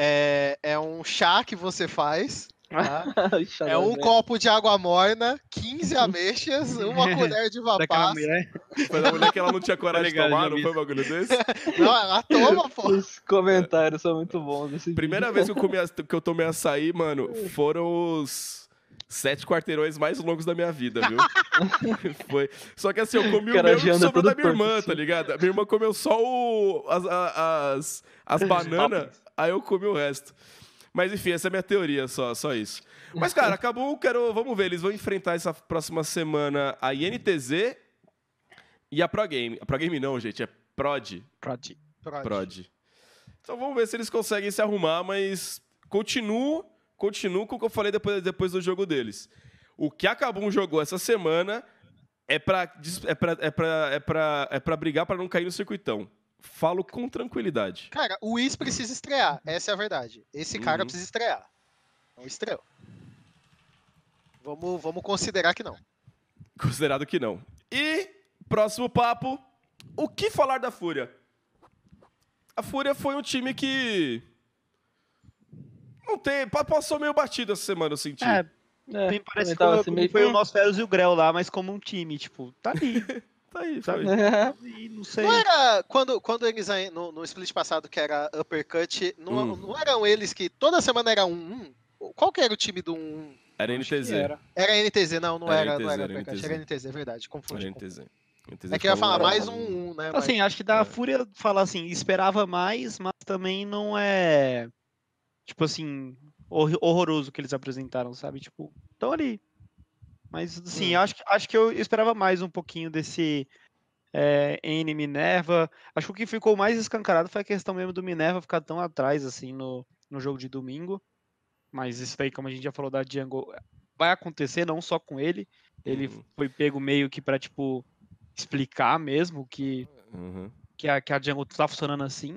É, é um chá que você faz. Tá? É um copo de água morna, 15 ameixas, uma colher de vapaz. mulher. Foi da mulher que ela não tinha coragem de tomar, não foi um bagulho desse? Não, ela toma, pô. Os comentários são muito bons Primeira vez que eu, comi, a- que eu tomei açaí, mano, foram os sete quarteirões mais longos da minha vida, viu? Foi. Só que assim, eu comi o Cara, que janta sobrou da minha torto, irmã, assim. tá ligado? A minha irmã comeu só o, as, as, as bananas, aí eu comi o resto. Mas enfim, essa é a minha teoria, só, só isso. Mas, cara, acabou, quero. Vamos ver, eles vão enfrentar essa próxima semana a INTZ e a Pro Game. A Pro Game não, gente, é Prod. Prod. Pronto. Prod. Então vamos ver se eles conseguem se arrumar, mas continuo, continuo com o que eu falei depois, depois do jogo deles. O que a Kabum jogou essa semana é pra, é pra, é pra, é pra, é pra brigar pra não cair no circuitão. Falo com tranquilidade. Cara, o Whis precisa estrear, essa é a verdade. Esse cara Uhum. precisa estrear. Não estreou. Vamos, vamos considerar que não. Considerado que não. E, próximo papo, o que falar da Fúria? A Fúria foi um time que... Não tem... pa- Passou meio batido essa semana, eu senti. É, É, bem parece que foi, assim, meio- foi o nosso Feros e o Grell lá, mas como um time, tipo, tá ali. Tá aí, Sabe? E não sei. Não era. Quando, quando eles aí- no, no split passado, que era Uppercut, não, Hum. não eram eles que toda semana era um 1? Qual que era o time do 1? Era NTZ. era. Era NTZ, não, não Era era, não NTZ, era era Uppercut, NTZ. era NTZ, é verdade, confundi. Era. NTZ. NTZ É que eu ia falar mais um 1, né? mas- Assim, acho que da É. Fúria falar assim, esperava mais, mas também não é. Tipo assim, hor- horroroso que eles apresentaram, sabe? Tipo, estão ali. Mas assim, Hum. acho, que- acho que eu esperava mais um pouquinho desse é, N Minerva. Acho que o que ficou mais escancarado foi a questão mesmo do Minerva ficar tão atrás assim no, no jogo de domingo. Mas isso aí, como a gente já falou da Django, vai acontecer não só com ele. Ele Uhum. foi pego meio que pra, tipo, explicar mesmo que, Uhum. que, a, que a Django tá funcionando assim.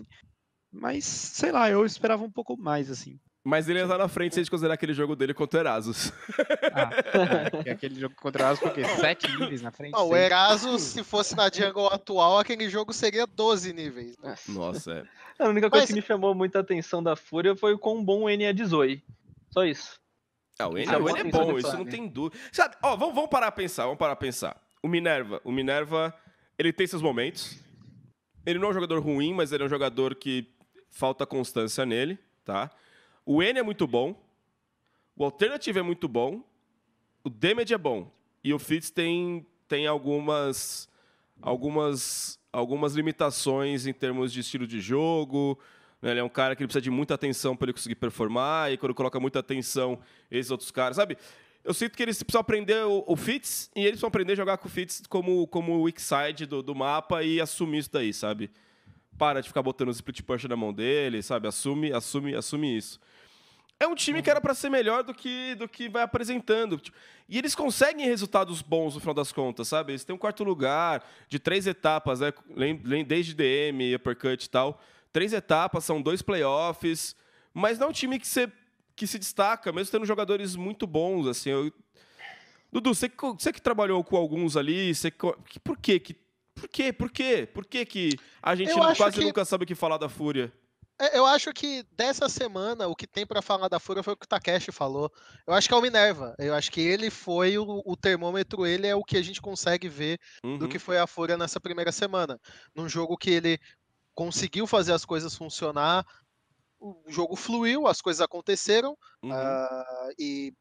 Mas, sei lá, eu esperava um pouco mais, assim. Mas ele ia estar na frente se a gente considerar aquele jogo dele contra o Erasus. Ah, é, que aquele jogo contra o o quê? Sete níveis na frente? Não, o? Eraso, se fosse na Jungle atual, aquele jogo seria 12 níveis. né? Nossa, é. A única coisa Mas- que me chamou muita atenção da Fúria foi o quão bom o N é de Zoe. Só isso. Ah, o N, Ah, o N é bom, isso não tem dúvida. Sabe, ó, vamos, vamos parar a pensar, vamos parar a pensar. O Minerva, o Minerva, ele tem seus momentos. Ele não é um jogador ruim, mas ele é um jogador que falta constância nele, tá? O N é muito bom. O Alternative é muito bom. O Damage é bom. E o Fitz tem, tem algumas, algumas, algumas limitações em termos de estilo de jogo. né? Ele é um cara que precisa de muita atenção para ele conseguir performar. E quando coloca muita atenção, esses outros caras, sabe? Eu sinto que eles precisam aprender o, o Fitz e eles precisam aprender a jogar com o Fitz como, como o weak side do, do mapa e assumir isso daí, sabe? Para de ficar botando o split push na mão dele, sabe? Assume, assume, assume isso. É um time que era para ser melhor do que, do que vai apresentando. Tipo, E eles conseguem resultados bons no final das contas, sabe? Eles têm um quarto lugar de três etapas, né? Desde DM, uppercut e tal. Três etapas, são dois playoffs. Mas não é um time que, você, que se destaca, mesmo tendo jogadores muito bons, assim. eu- Dudu, você, que- você que trabalhou com alguns ali, você, que- por quê? Que, por quê? Por quê? Por quê que a gente quase que- nunca sabe o que falar da Fúria? É, Eu acho que dessa semana o que tem pra falar da Fúria foi o que o Takeshi falou. Eu acho que é o Minerva. Eu acho que ele foi o, o termômetro, ele é o que a gente consegue ver do Uhum. que foi a Fúria nessa primeira semana. Num jogo que ele conseguiu fazer as coisas funcionar, o jogo fluiu, as coisas aconteceram Uhum. ah, e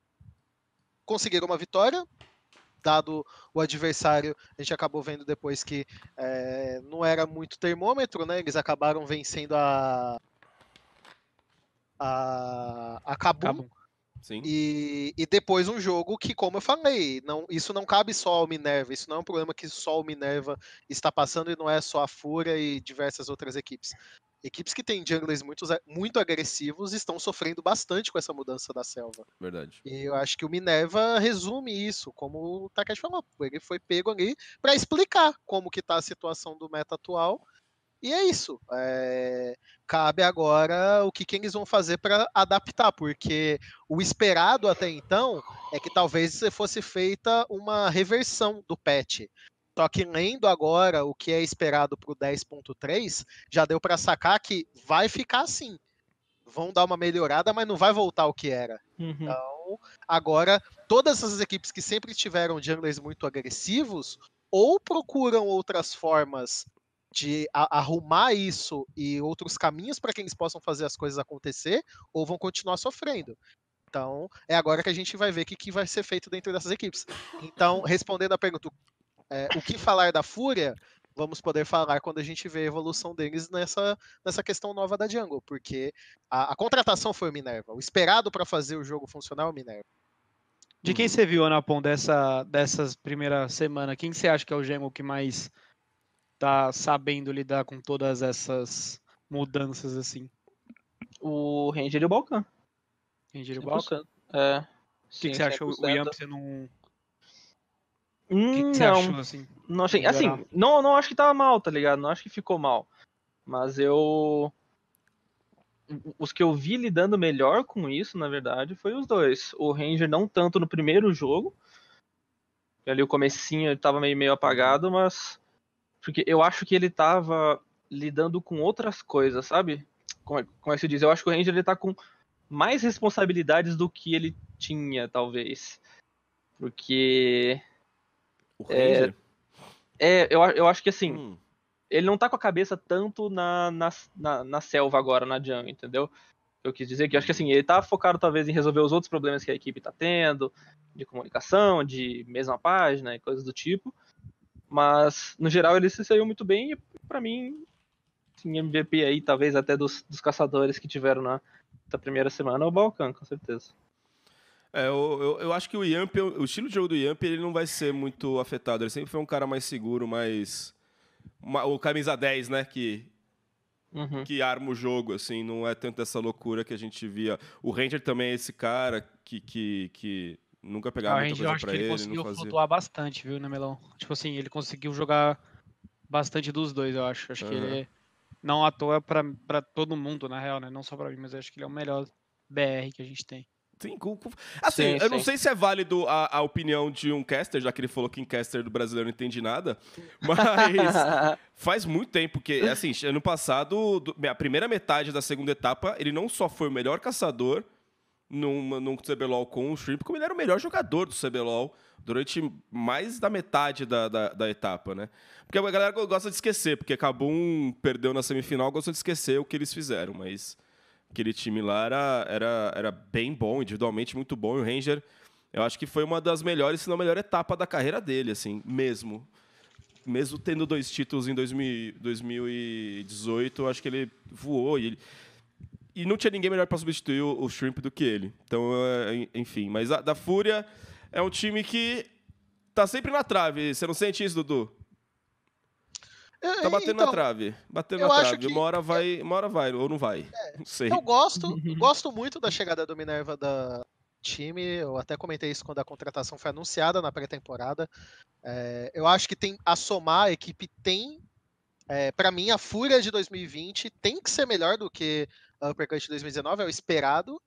conseguiram uma vitória. Dado o adversário, a gente acabou vendo depois que eh, não era muito termômetro, né? Eles acabaram vencendo a. A, a Kabum, Acabam. Sim. e, e depois um jogo que, como eu falei, não, isso não cabe só ao Minerva, isso não é um problema que só o Minerva está passando e não é só a Fúria e diversas outras equipes. Equipes que têm junglers muito, muito agressivos estão sofrendo bastante com essa mudança da selva. Verdade. E eu acho que o Minerva resume isso, como o Takashi falou. Ele foi pego ali para explicar como que tá a situação do meta atual. E é isso. É, Cabe agora o que, que eles vão fazer para adaptar, porque o esperado até então é que talvez fosse feita uma reversão do patch. Só que lendo agora o que é esperado para o 10.3, já deu para sacar que vai ficar assim. Vão dar uma melhorada, mas não vai voltar ao que era. Uhum. Então, agora, todas essas equipes que sempre tiveram junglers muito agressivos, ou procuram outras formas de a- arrumar isso e outros caminhos para que eles possam fazer as coisas acontecer, ou vão continuar sofrendo. Então, é agora que a gente vai ver o que, que vai ser feito dentro dessas equipes. Então, respondendo a pergunta, é, o que falar da Fúria, vamos poder falar quando a gente vê a evolução deles nessa, nessa questão nova da Jungle, porque a, a contratação foi o Minerva. O esperado para fazer o jogo funcionar é o Minerva. De quem Uhum. você viu, Anapon, dessa, dessas primeiras semanas? Quem você acha que é o Gemo que mais tá sabendo lidar com todas essas mudanças assim? O Ranger e o Balkan. Ranger e Balkan? 100%. É. O que, que você achou? O Yamp você não. O que, que você não, achou assim? não achei. Assim, não, não acho que tava mal, tá ligado? Não acho que ficou mal. Mas eu. Os que eu vi lidando melhor com isso, na verdade, foi os dois. O Ranger não tanto no primeiro jogo. Ali o comecinho ele tava meio, meio apagado, mas. Porque eu acho que ele tava lidando com outras coisas, sabe? Como é, como é que se diz? Eu acho que o Ranger ele tá com mais responsabilidades do que ele tinha, talvez. Porque. O Ranger? É, eu, a- eu acho que assim, Hum, ele não tá com a cabeça tanto na, na, na, na selva agora, na jungle, entendeu? Eu quis dizer que eu acho que assim, ele tá focado talvez em resolver os outros problemas que a equipe tá tendo, de comunicação, de mesma página e coisas do tipo. Mas, no geral, ele se saiu muito bem e, pra mim, assim, MVP aí, talvez até dos, dos caçadores que tiveram na, na primeira semana, é o Balkan, com certeza. É, eu, eu, eu acho que o Yamp, o estilo de jogo do Yamp, ele não vai ser muito afetado. Ele sempre foi um cara mais seguro, mais, uma- o camisa 10, né? Que, Uhum. que arma o jogo, assim, não é tanto essa loucura que a gente via. O Ranger também é esse cara que, que, que nunca Ah, pegava o muita coisa acho pra que ele ele, conseguiu não fazia. flutuar bastante, viu, né, Melão? Tipo assim, ele conseguiu jogar bastante dos dois, eu acho. Acho que Aham. ele não à toa pra, pra todo mundo, na real, né? Não só pra mim, mas eu acho que ele é o melhor BR que a gente tem. Sim, com- com- Assim, Sim, eu não sim. sei se é válido a, a opinião de um caster, já que ele falou que em caster do brasileiro não entende nada, mas faz muito tempo que, assim, ano passado, do- a primeira metade da segunda etapa, ele não só foi o melhor caçador num, num CBLOL com o Shrimp, como ele era o melhor jogador do CBLOL durante mais da metade da, da, da etapa, né? Porque a galera gosta de esquecer, porque Kabum perdeu na semifinal, gosta de esquecer o que eles fizeram, mas aquele time lá era, era, era bem bom, individualmente muito bom, e o Ranger, eu acho que foi uma das melhores, se não a melhor etapa da carreira dele, assim, mesmo. Mesmo tendo dois títulos em 2000 2018, eu acho que ele voou e ele, e não tinha ninguém melhor para substituir o, o Shrimp do que ele. Então, é, enfim. Mas a, da Fúria é um time que tá sempre na trave. Você não sente isso, Dudu? Tá batendo na Então, trave. Batendo na trave. que- É. Uma hora vai, uma hora vai, ou não vai. Não sei. Eu gosto, gosto muito da chegada do Minerva da time. Eu até comentei isso quando a contratação foi anunciada na pré-temporada. É, eu acho que tem a somar, a equipe tem. É, para mim, a Fúria de 2020 tem que ser melhor do que Uppercut de 2019, é o esperado.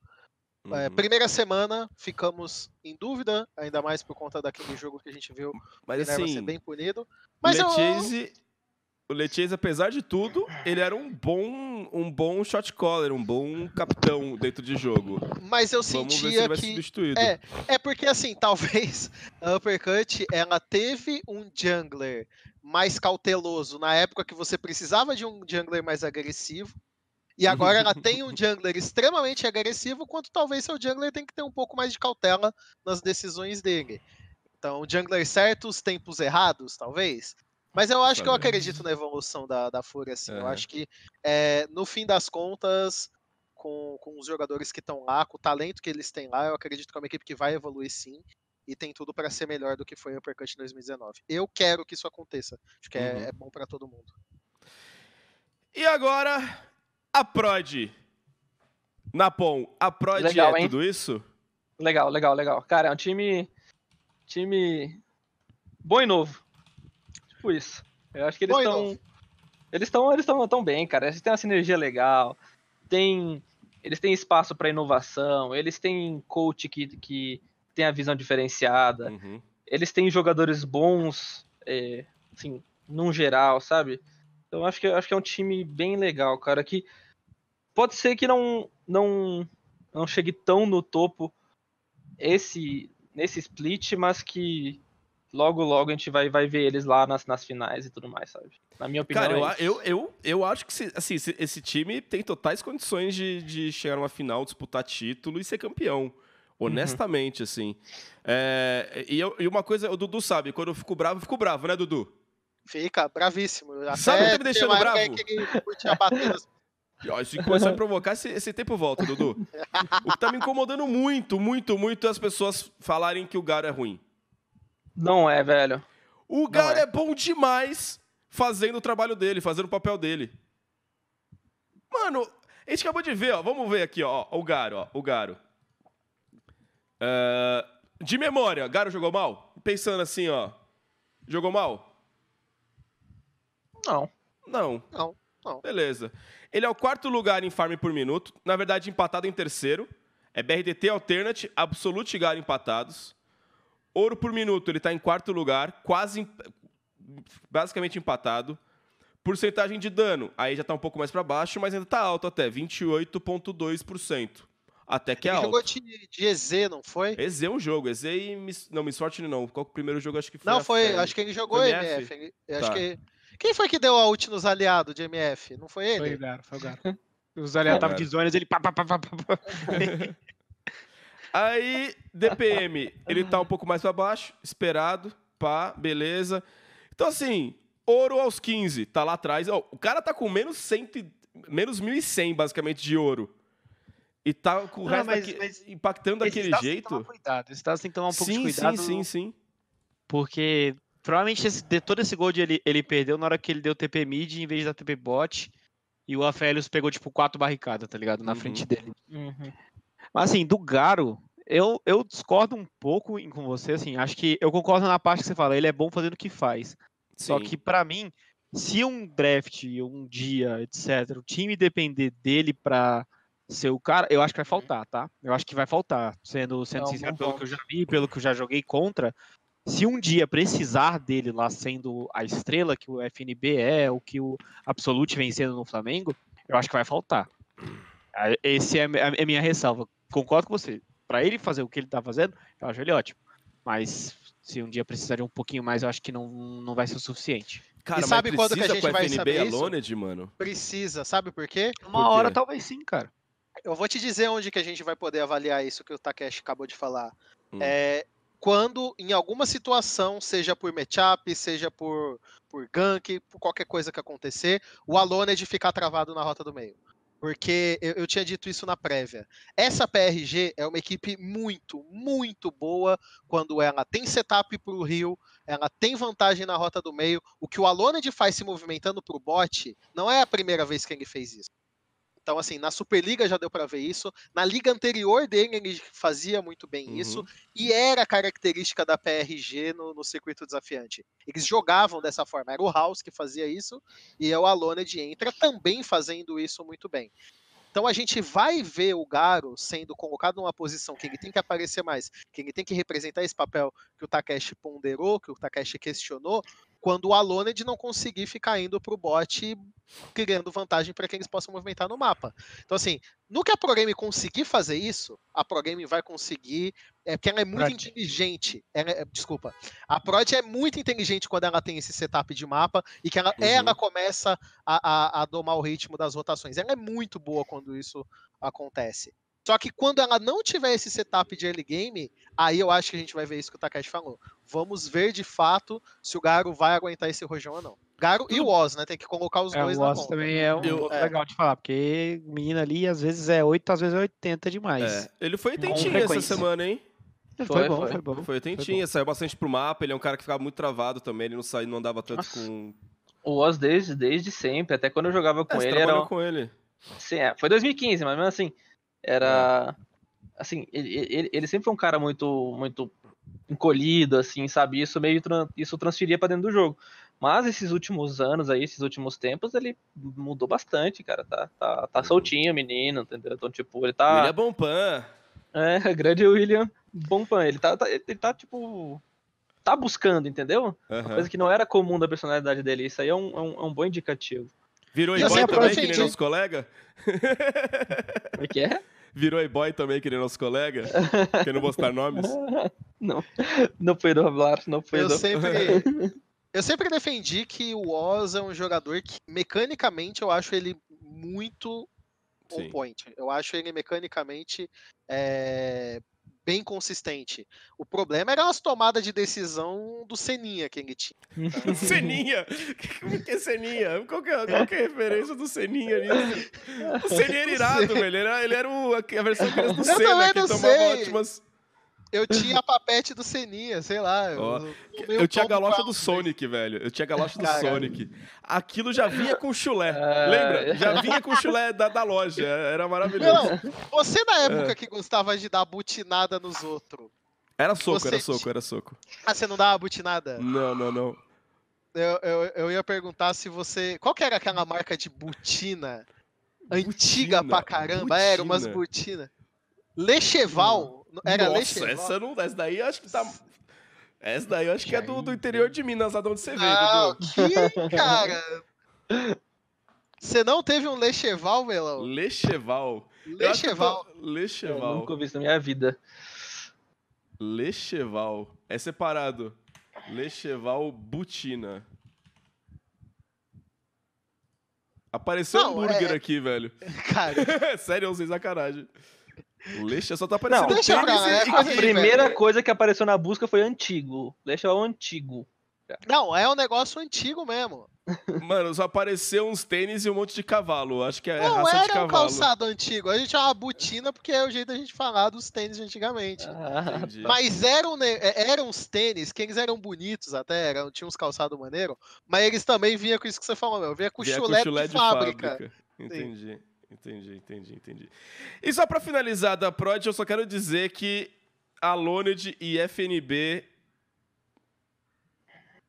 É, Uhum. primeira semana ficamos em dúvida, ainda mais por conta daquele jogo que a gente viu Mas Minerva ser assim, bem punido. o Mas eu, Lechese, o Lechese, apesar de tudo, ele era um bom, um bom shot caller, um bom capitão dentro de jogo. mas eu Vamos ver se ele sentia vai ser que é, É porque, assim, talvez a Uppercut ela teve um jungler mais cauteloso na época que você precisava de um jungler mais agressivo. E agora ela tem um jungler extremamente agressivo, quanto talvez seu jungler tem que ter um pouco mais de cautela nas decisões dele. Então, jungler certos, tempos errados, talvez. Mas eu acho que eu acredito na evolução da, da Fúria, assim. Eu É. acho que, é, no fim das contas, com, com os jogadores que estão lá, com o talento que eles têm lá, eu acredito que é uma equipe que vai evoluir sim. E tem tudo para ser melhor do que foi o Uppercut em 2019. Eu quero que isso aconteça. Acho que é- Uhum. é, bom para todo mundo. E agora, a Prod. Napom, a Prod Legal, é hein? tudo isso? Legal, legal, legal. Cara, é um time. Time. Bom e novo. Tipo isso. Eu acho que eles estão. Eles estão eles tão, tão bem, cara. Eles têm uma sinergia legal. Tem, eles têm espaço para inovação. Eles têm coach que, que tem a visão diferenciada. Uhum. Eles têm jogadores bons, é, assim, num geral, sabe? Então eu acho que, eu acho que é um time bem legal, cara. Que pode ser que não, não, não chegue tão no topo esse nesse split, mas que logo logo a gente vai, vai ver eles lá nas, nas finais e tudo mais, sabe? Na minha opinião. Cara, eu, é isso. eu, eu, eu acho que se- assim, se- esse time tem totais condições de, de chegar numa final, disputar título e ser campeão. Honestamente, assim. É, e, eu- e uma coisa, o Dudu sabe, quando eu fico bravo, eu fico bravo, né, Dudu? Fica bravíssimo. Até Sabe o que tá me deixando bravo? que ele nas- E, ó, Se começar a me provocar, esse, esse tempo volta, Dudu. O que tá me incomodando muito, muito, muito é as pessoas falarem que o Garo é ruim. Não é, velho. O Garo é. é. bom demais fazendo o trabalho dele, fazendo o papel dele. Mano, a gente acabou de ver, ó. Vamos ver aqui, ó. O Garo, ó. O Garo. É, de memória, Garo jogou mal? Pensando assim, ó. Jogou mal? Não. Não. Não, não. Beleza. Ele é o quarto lugar em farm por minuto. Na verdade, empatado em terceiro. É BRDT Alternate, Absolute Garo empatados. Ouro por minuto, ele tá em quarto lugar, quase basicamente empatado. Porcentagem de dano, aí já tá um pouco mais para baixo, mas ainda tá alto até, 28.2%. Até que é ele alto. jogou de, de EZ, não foi? EZ é um jogo, EZ e Miss... não, Miss Fortune não. Qual é o primeiro jogo acho que foi? Não, foi. Acho que ele jogou MF. MF? ele- eu acho Tá. que... Quem foi que deu a ult nos aliados de MF? Não foi Foi ele? o Garo, foi o Garo. Os aliados estavam de zonas, ele pá, pá, pá, pá, pá. Aí, DPM, ele tá um pouco mais pra baixo, esperado, pá, beleza. Então, assim, ouro aos 15, tá lá atrás. Ó, o cara tá com menos, 100, e- menos 1.100, basicamente, de ouro. E tá com o Não, resto mas- daqui- mas impactando daquele dados tem que tomar jeito. Cuidado. Dados tem que tomar um pouco sim, de cuidado. sim, sim, sim. Porque provavelmente esse, de todo esse gol de ele, ele perdeu na hora que ele deu TP mid em vez de dar TP bot. E o Aphelios pegou, tipo, quatro barricadas, tá ligado? Na Uhum. frente dele. Uhum. Mas assim, do Garo, eu, eu discordo um pouco com você, assim, acho que eu concordo na parte que você fala, ele é bom fazendo o que faz. Só Sim. que pra mim, se um draft, um dia, etc, o time depender dele pra ser o cara, eu acho que vai faltar, tá? Eu acho que vai faltar, sendo, sendo É um sincero pelo que eu já vi, pelo que eu já joguei contra. Se um dia precisar dele lá sendo a estrela que o FNB é, o que o Absolute vem sendo no Flamengo, eu acho que vai faltar. Ah, Esse é a é minha ressalva. Concordo com você. Pra ele fazer o que ele tá fazendo, eu acho ele ótimo. Mas se um dia precisar de um pouquinho mais, eu acho que não, não vai ser o suficiente. Cara, E sabe mas quando que a gente com vai FNB saber isso? Aloned, mano? Precisa, sabe por quê? Uma Por hora quê? talvez sim, cara. Eu vou te dizer onde que a gente vai poder avaliar isso que o Takeshi acabou de falar. Hum. É quando, em alguma situação, seja por matchup, seja por, por gank, por qualquer coisa que acontecer, o Aloned ficar travado na rota do meio. Porque eu, eu tinha dito isso na prévia. Essa PRG é uma equipe muito, muito boa quando ela tem setup para o Rio, ela tem vantagem na rota do meio. O que o Aloned faz se movimentando para o bot não é a primeira vez que ele fez isso. Então, assim, na Superliga já deu para ver isso. Na liga anterior dele, ele fazia muito bem Uhum. isso. E era característica da PRG no, no circuito desafiante. Eles jogavam dessa forma. Era o House que fazia isso. E é o Aloned entra também fazendo isso muito bem. Então a gente vai ver o Garo sendo colocado numa posição que ele tem que aparecer mais, que ele tem que representar esse papel que o Takeshi ponderou, que o Takeshi questionou, quando o Aloned não conseguir ficar indo pro bot criando vantagem para que eles possam movimentar no mapa. Então, assim, no que a ProGame conseguir fazer isso, a ProGame vai conseguir. É porque ela é muito Prod. inteligente. Ela é- desculpa. A Prod é muito inteligente quando ela tem esse setup de mapa e que ela, Uhum. ela começa a, a, a domar o ritmo das rotações. Ela é muito boa quando isso acontece. Só que quando ela não tiver esse setup de early game, aí eu acho que a gente vai ver isso que o Takashi falou. Vamos ver de fato se o Garo vai aguentar esse rojão ou não. Garo e o Oz, né? Tem que colocar os É, dois o na Oz conta. também é um Eu- é. legal de falar, porque o menino ali às vezes é 8, às vezes é 80 demais. É, ele foi tentinho essa semana, hein? Foi, Foi, bom, foi. foi bom. Foi tentinho, saiu bastante pro mapa. Ele é um cara que ficava muito travado também. Ele não saía, não andava tanto Nossa. com. O Oz desde, desde sempre, até quando eu jogava com É, ele, era. com ele. Sim, é, foi 2015, mas mesmo assim, era. Assim, ele, ele, ele sempre foi um cara muito, muito encolhido, assim, sabe? Isso meio isso transferia pra dentro do jogo. Mas esses últimos anos aí, esses últimos tempos, ele mudou bastante, cara. Tá, tá, tá soltinho o menino, entendeu? Então, tipo, ele tá. Ele é bom pan. É, grande William Bonpan. Ele tá, tá- ele tá, tipo. Tá buscando, entendeu? Aham. Coisa que não era comum da personalidade dele. Isso aí é um, é um, é um bom indicativo. Virou e-boy sempre também, que nem nosso colega? Como é que é? Virou e-boy também, que nem nosso colega? Que não vou citar nomes. Não, não foi do hablar, não foi Eu do. sempre, eu sempre defendi que o Oz é um jogador que, mecanicamente, eu acho ele muito on Sim. point. Eu acho ele mecanicamente é, bem consistente. O problema era as tomadas de decisão do Seninha que ele tinha. Seninha! Como que é Seninha? Qual que é, qual que é a referência do Seninha nisso? O Seninha era irado, velho. Ele era, ele era o- a versão criança do Eu Senna, que tomava sei. ótimas. Eu tinha a papete do Seninha, sei lá. Ó, eu, Eu tinha a galocha do Sonic. Velho. Eu tinha a galocha do Caralho. Sonic. Aquilo já vinha com chulé. Ah, Lembra? Já vinha com chulé da, da loja. Era maravilhoso. Não, você na É. época que gostava de dar butinada nos outros. Era soco, Você era soco, era soco. Ah, você não dava butinada? Não, não, não. Eu, eu, eu ia perguntar se você. Qual que era aquela marca de butina? Antiga Butina, pra caramba. Era umas butina. butina. Lecheval. Era Nossa, Lecheval. essa não. Essa daí eu acho que tá. Essa daí eu acho que é do, do interior de Minas, lá de onde você veio, Não, Dudu. que cara. Você não teve um Lecheval, Melão? Lecheval. Que eu tô- Lecheval. Eu Lecheval. nunca ouvi isso na minha vida. Lecheval. É separado. Lecheval Butina. Apareceu Não, hambúrguer é- aqui, velho. Cara, Sério, eu sem sacanagem. Leche só tá aparecendo Não, deixa pra é e- A coisa de primeira velho. coisa que apareceu na busca foi antigo. Deixa o antigo. Não, é um negócio antigo mesmo. Mano, só apareceu uns tênis e um monte de cavalo. Acho que é Não raça de era um cavalo. calçado antigo. A gente chama botina porque é o jeito da gente falar dos tênis de antigamente. Ah. Mas eram, é- eram uns tênis que eles eram bonitos até, eram, tinham uns calçados maneiro, mas eles também vinham com isso que você falou, meu. Vinha com Vier chulé, de, fábrica. Entendi, entendi, entendi, entendi. E só pra finalizar da Prod, eu só quero dizer que a Loned e FNB.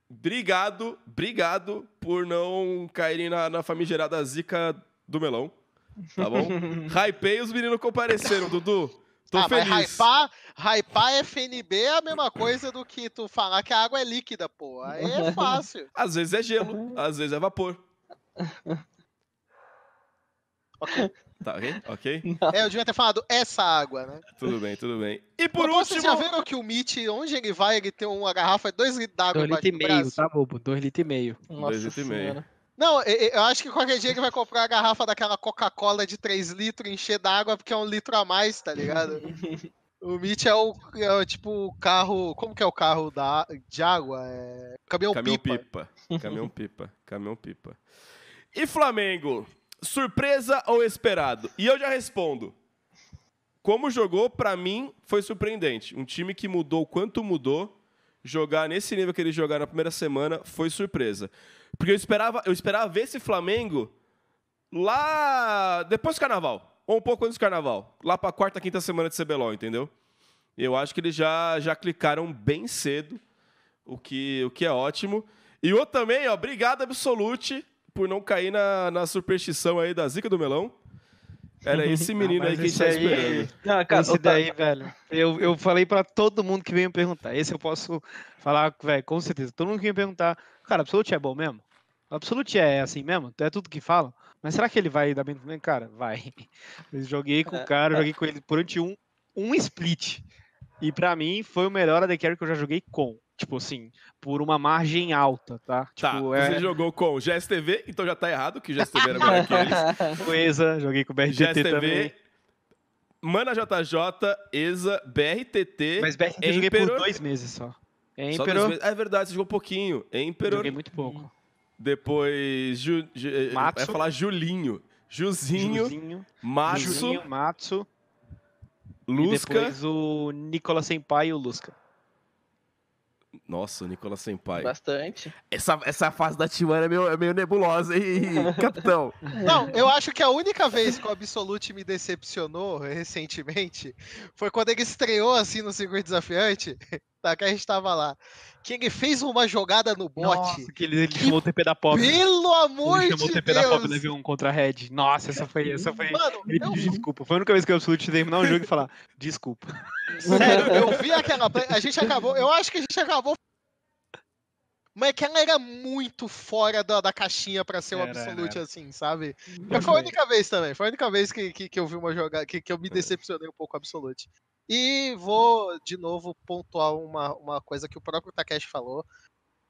Obrigado, obrigado por não caírem na, na famigerada zica do melão. Tá bom? Hypei os meninos compareceram, Dudu. Tô ah, feliz. mas hypar, hypar FNB é a mesma coisa do que tu falar que a água é líquida, pô. Aí é fácil. Às vezes é gelo, às vezes é vapor. Tá ok? Ok? É, eu devia ter falado essa água, né? Tudo bem, tudo bem. E por Pô, Vocês já último. viram que o Mitch, onde ele vai, ele tem uma garrafa de 2 litros d'água 2 embaixo litros e do meio, braço? tá, bobo? 2 litros e meio. Nossa Dois litros e meio. Não, eu, eu acho que qualquer dia ele vai comprar a garrafa daquela Coca-Cola de 3 litros, encher d'água, porque é um litro a mais, tá ligado? o Mitch é o, é o, tipo o carro. Como que é o carro da, de água? É. Caminhão, Caminhão pipa. pipa. Caminhão pipa. Caminhão pipa. E Flamengo? Surpresa ou esperado? E eu já respondo. Como jogou, pra mim, foi surpreendente. Um time que mudou quanto mudou, jogar nesse nível que eles jogaram na primeira semana, foi surpresa. Porque eu esperava, eu esperava ver esse Flamengo lá depois do carnaval. Ou um pouco antes do carnaval. Lá pra quarta, quinta semana de CBLOL, entendeu? Eu acho que eles já, já clicaram bem cedo, o que, o que é ótimo. E outro também, ó, obrigado, Absolute, por não cair na, na superstição aí da zica do melão. Era esse menino Ah, aí que a gente tá aí- esperando. Não, cara, Esse daí, velho. Eu, eu falei pra todo mundo que veio me perguntar. Esse eu posso falar, velho, com certeza. Todo mundo que veio me perguntar, cara, Absolute é bom mesmo? Absolute é assim mesmo? É tudo que falam? Mas será que ele vai dar bem Flamengo? Cara, vai. Eu joguei com o cara, joguei com ele durante um, um split. E pra mim foi o melhor AD Carry que eu já joguei com. Tipo assim, por uma margem alta, tá? Tá, Tipo, você é jogou com o GSTV, então já tá errado, que o GSTV era melhor que eles. com ESA, joguei com o BRTT também. GSTV, Mana JJ, ESA, BRTT. Mas BRTT eu joguei por dois meses só. só dois Emperor, meses. É verdade, você jogou pouquinho. Emperor, joguei muito pouco. depois Ju, Ju, eh, Matsu. falar Julinho. Juzinho, Juzinho, Matsu, Juzinho, Matsu. E Lusca. depois o Nicolas Senpai e o Lusca. Nossa, o Nicolas Senpai. Bastante. Essa, essa fase da T1 é meio, é meio nebulosa, hein, capitão? Não, eu acho que a única vez que o Absolute me decepcionou recentemente foi quando ele estreou assim no circuito desafiante. Tá, que a gente tava lá. Que ele fez uma jogada no bote. Nossa, que ele, ele chamou o TP da Pop. Pelo amor Ele chamou de o TP da Pop Deus! Level 1 contra a Red. Nossa, essa foi. Essa foi... Mano, Ele eu, pediu desculpa. Foi a única vez que eu absolutamente terminar um jogo e falar desculpa. sério, eu vi aquela play, a gente acabou, eu acho que a gente acabou mas é que ela era muito fora da, da caixinha pra ser um Era, absolute era. assim, sabe? Mas foi a única vez também. Foi a única vez que, que, que eu vi uma jogada que, que eu me decepcionei um pouco com o absolute. E vou de novo pontuar uma, uma coisa que o próprio Takeshi falou.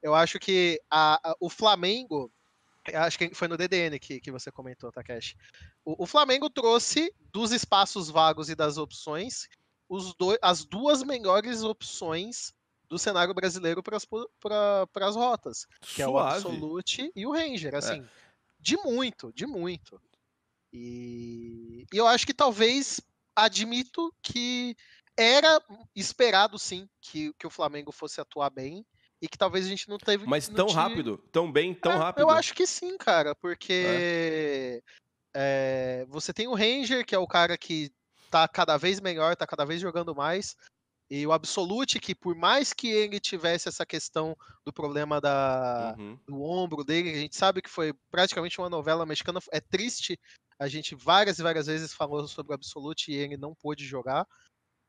Eu acho que a, a- o Flamengo. Acho que foi no DDN que, que você comentou, Takeshi. O, o Flamengo trouxe dos espaços vagos e das opções os dois, as duas melhores opções do cenário brasileiro para as rotas que é o Suave. Absolute e o Ranger, assim, de muito, de muito. E, e eu acho que talvez admito que era esperado sim que, que o Flamengo fosse atuar bem e que talvez a gente não teve. Mas tão tinha- rápido, tão bem, tão É, rápido. Eu acho que sim, cara, porque é, você tem o Ranger, que é o cara que tá cada vez melhor, tá cada vez jogando mais. E o Absolute, que por mais que ele tivesse essa questão do problema da, Uhum. do ombro dele, a gente sabe que foi praticamente uma novela mexicana. É triste, a gente várias e várias vezes falou sobre o Absolute e ele não pôde jogar.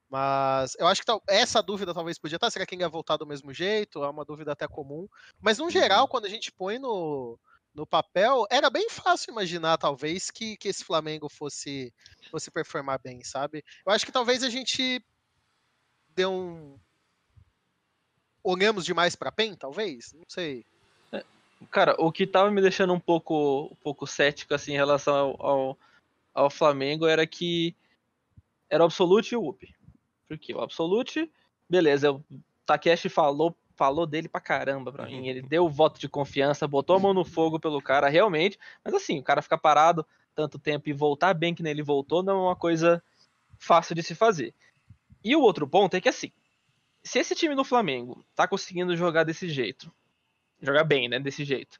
Mas eu acho que tal- essa dúvida talvez podia estar. Será que ele ia voltar do mesmo jeito? É uma dúvida até comum. Mas no geral, quando a gente põe no, no papel, era bem fácil imaginar, talvez, que, que esse Flamengo fosse, fosse performar bem, sabe? Eu acho que talvez a gente deu um. Olhamos demais pra PEN, talvez? Não sei. Cara, o que tava me deixando um pouco, um pouco cético assim, em relação ao, ao, ao Flamengo era que era o Absolute e o UP. Porque o Absolute, beleza, o Takeshi falou falou dele pra caramba pra mim. Ele deu o voto de confiança, botou a mão no fogo pelo cara, realmente. Mas assim, o cara ficar parado tanto tempo e voltar bem que nele voltou não é uma coisa fácil de se fazer. E o outro ponto é que assim, se esse time do Flamengo tá conseguindo jogar desse jeito, jogar bem, né, desse jeito,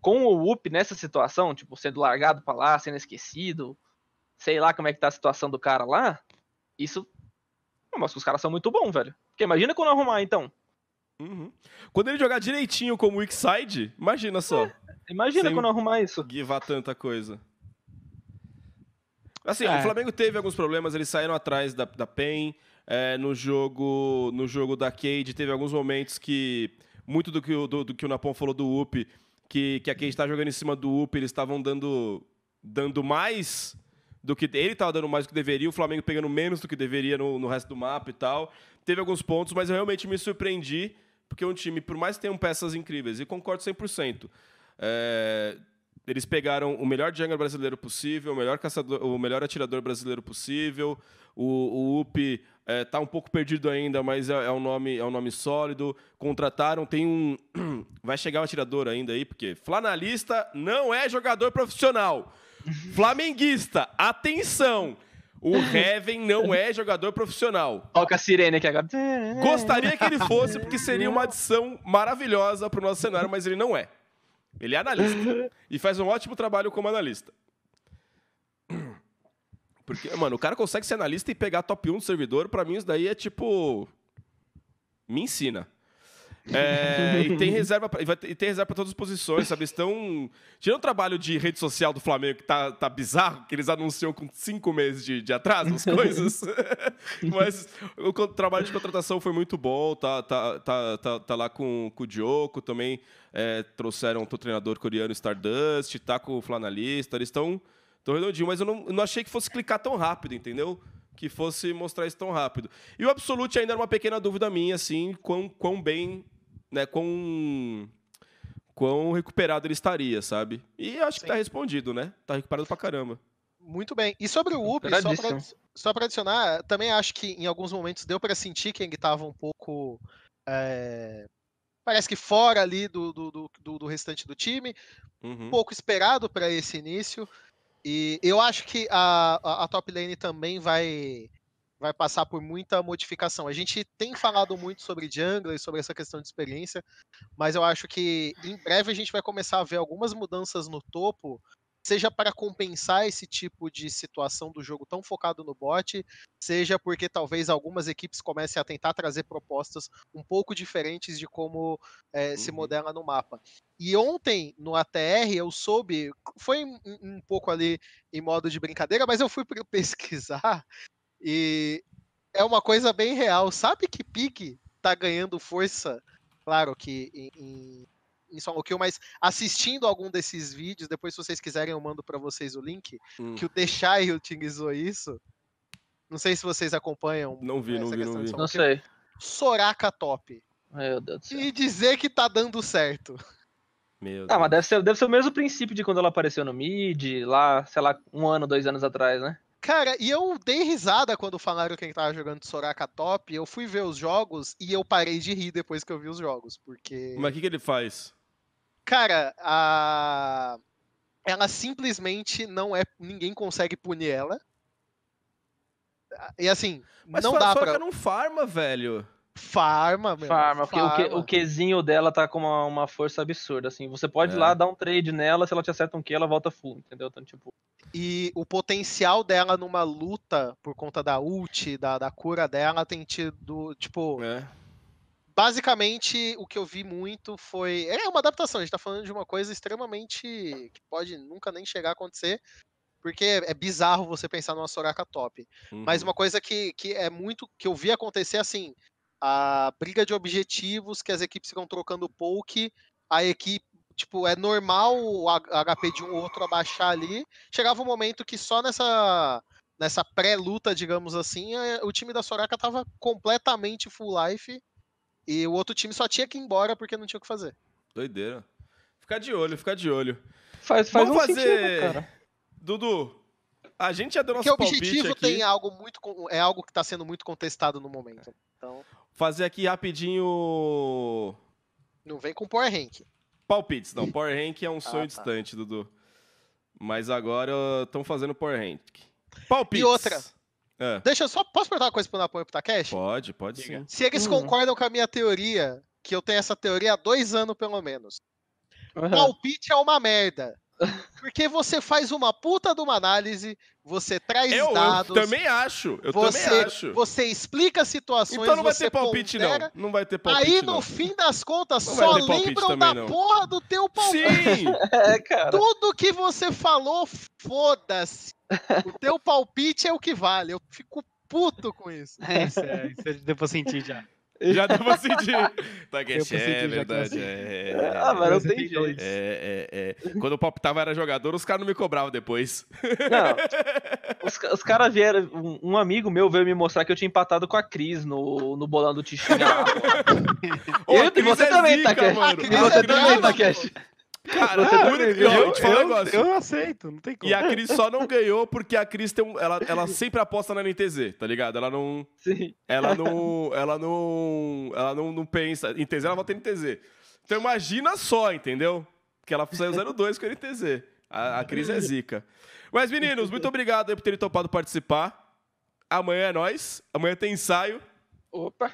com o UP nessa situação, tipo, sendo largado pra lá, sendo esquecido, sei lá como é que tá a situação do cara lá, isso mostra que os caras são muito bons, velho. Porque imagina quando arrumar, então. Uhum. Quando ele jogar direitinho como weak side, imagina só. É, imagina Sem quando arrumar isso. Guivar tanta coisa. Assim, é. o Flamengo teve alguns problemas, eles saíram atrás da, da PEN. É, no jogo no jogo da Cade, teve alguns momentos que. Muito do que, o, do, do que o Napon falou do UP, que, que a Cade está jogando em cima do UP, eles estavam dando, dando mais do que. Ele estava dando mais do que deveria, o Flamengo pegando menos do que deveria no, no resto do mapa e tal. Teve alguns pontos, mas eu realmente me surpreendi, porque um time, por mais que tenham peças incríveis, e concordo 100%. É, eles pegaram o melhor jungler brasileiro possível, o melhor caçador, o melhor atirador brasileiro possível. O, o UP é, tá um pouco perdido ainda, mas é, é, um nome é um nome sólido. Contrataram, tem um vai chegar um atirador ainda aí, porque flanalista não é jogador profissional. Flamenguista, atenção. O Heaven não é jogador profissional. Toca a sirene aqui agora. Gostaria que ele fosse, porque seria uma adição maravilhosa para o nosso cenário, mas ele não é. Ele é analista. e faz um ótimo trabalho como analista. Porque, mano, o cara consegue ser analista e pegar top 1 do servidor, pra mim isso daí é tipo. Me ensina. É, e tem reserva pra, e tem reserva para todas as posições, sabe? Estão. Tirando o trabalho de rede social do Flamengo, que tá, tá bizarro, que eles anunciam com cinco meses de, de atraso as coisas. Mas o trabalho de contratação foi muito bom, tá, tá, tá, tá, tá lá com, com o Diogo também. É, trouxeram o treinador coreano Stardust, tá com o Flanalista, eles estão tão redondinho, mas eu não, não achei que fosse clicar tão rápido, entendeu? Que fosse mostrar isso tão rápido. E o Absolute ainda era uma pequena dúvida minha, assim, quão, quão bem né, quão, quão recuperado ele estaria, sabe? E acho Sim. que tá respondido, né? Tá recuperado pra caramba. Muito bem. E sobre o Up, só pra, só pra, adicionar, também acho que em alguns momentos deu para sentir que ele tava um pouco. É, parece que fora ali do, do, do, do restante do time. Uhum. Um pouco esperado para esse início. E eu acho que a, a, a top lane também vai vai passar por muita modificação. A gente tem falado muito sobre jungle e sobre essa questão de experiência, mas eu acho que em breve a gente vai começar a ver algumas mudanças no topo, seja para compensar esse tipo de situação do jogo tão focado no bot, seja porque talvez algumas equipes comecem a tentar trazer propostas um pouco diferentes de como é, uhum. se modela no mapa. E ontem, no ATR, eu soube, foi um, um pouco ali em modo de brincadeira, mas eu fui pesquisar e é uma coisa bem real. Sabe que Pique tá ganhando força? Claro que em, em, em solo kill, mas assistindo algum desses vídeos, depois se vocês quiserem eu mando para vocês o link, hum. que o Deixai utilizou isso. Não sei se vocês acompanham. Não vi, não vi, não vi. Não sei. Soraka top. Meu Deus do céu. E dizer que tá dando certo. Meu ah, mas deve ser, deve ser o mesmo princípio de quando ela apareceu no mid, lá, sei lá, um ano, dois anos atrás, né? Cara, e eu dei risada quando falaram que ele tava jogando Soraka top. Eu fui ver os jogos e eu parei de rir depois que eu vi os jogos, porque. Mas o que, que ele faz? Cara, a. Ela simplesmente não é. Ninguém consegue punir ela. E assim, Mas não dá pra. Mas não farma, velho. Farma, meu. Farma, porque farma. O, que, o Qzinho dela tá com uma, uma força absurda, assim. Você pode é. ir lá dar um trade nela, se ela te acerta um Q, ela volta full, entendeu? Então, tipo... E o potencial dela numa luta, por conta da ult, da, da cura dela, tem tido, tipo... É. Basicamente, o que eu vi muito foi... É uma adaptação, a gente tá falando de uma coisa extremamente... que pode nunca nem chegar a acontecer, porque é bizarro você pensar numa Soraka top. Uhum. Mas uma coisa que, que é muito... que eu vi acontecer, assim a briga de objetivos que as equipes ficam trocando poke, a equipe, tipo, é normal o HP de um ou outro abaixar ali. Chegava um momento que só nessa nessa pré-luta, digamos assim, o time da Soraka tava completamente full life e o outro time só tinha que ir embora porque não tinha o que fazer. Doideira. Ficar de olho, ficar de olho. Faz, faz Vamos um fazer... sentido, cara. Dudu, a gente já deu nosso Porque o objetivo tem algo muito é algo que está sendo muito contestado no momento. Então fazer aqui rapidinho. Não vem com Power Rank. Palpites. Não, Power Rank é um sonho tá. distante, Dudu. Mas agora estão fazendo Power Rank. Palpites. E outra. É, Deixa eu só. Posso perguntar uma coisa pro Napoleão e pro Takeshi? pode, pode sim. Se eles Hum. concordam com a minha teoria, que eu tenho essa teoria há dois anos pelo menos. Aham. Palpite é uma merda. Porque você faz uma puta de uma análise, você traz Eu, eu dados, também acho. Eu você, também acho. você explica situações, Então não vai você ter palpite, pondera. não. Não vai ter palpite, Aí, no não. fim das contas, Não só lembram da não. porra do teu palpite. Sim! É, cara. Tudo que você falou, foda-se. O teu palpite é o que vale. Eu fico puto com isso. É, isso, é, isso deu pra sentir já. Já deu pra sentir. Tá que Deu pra é verdade. você- É, Ah, mas não Você tem jeito. é, é, é. Quando eu palpitava era jogador, os caras não me cobravam depois. Não. Os, os caras vieram. Um, um amigo meu veio me mostrar que eu tinha empatado com a Cris no, no bolão do Tichinha. Eu- e você é também, Takeshi. E você é também, brava, Takeshi. Cara, também, Ó, eu- vou te falar um eu, negócio. eu aceito, não tem como. E a Cris só não ganhou porque a Cris tem um, ela, ela sempre aposta na NTZ, tá ligado? Ela não. Sim. Ela não. Ela não. Ela não, não pensa. Em TZ, ela vota em NTZ. Então imagina só, entendeu? Que ela saiu 02 com a NTZ. A, a Cris é zica. Mas, meninos, muito obrigado aí por terem topado participar. Amanhã é nós. Amanhã tem ensaio. Opa.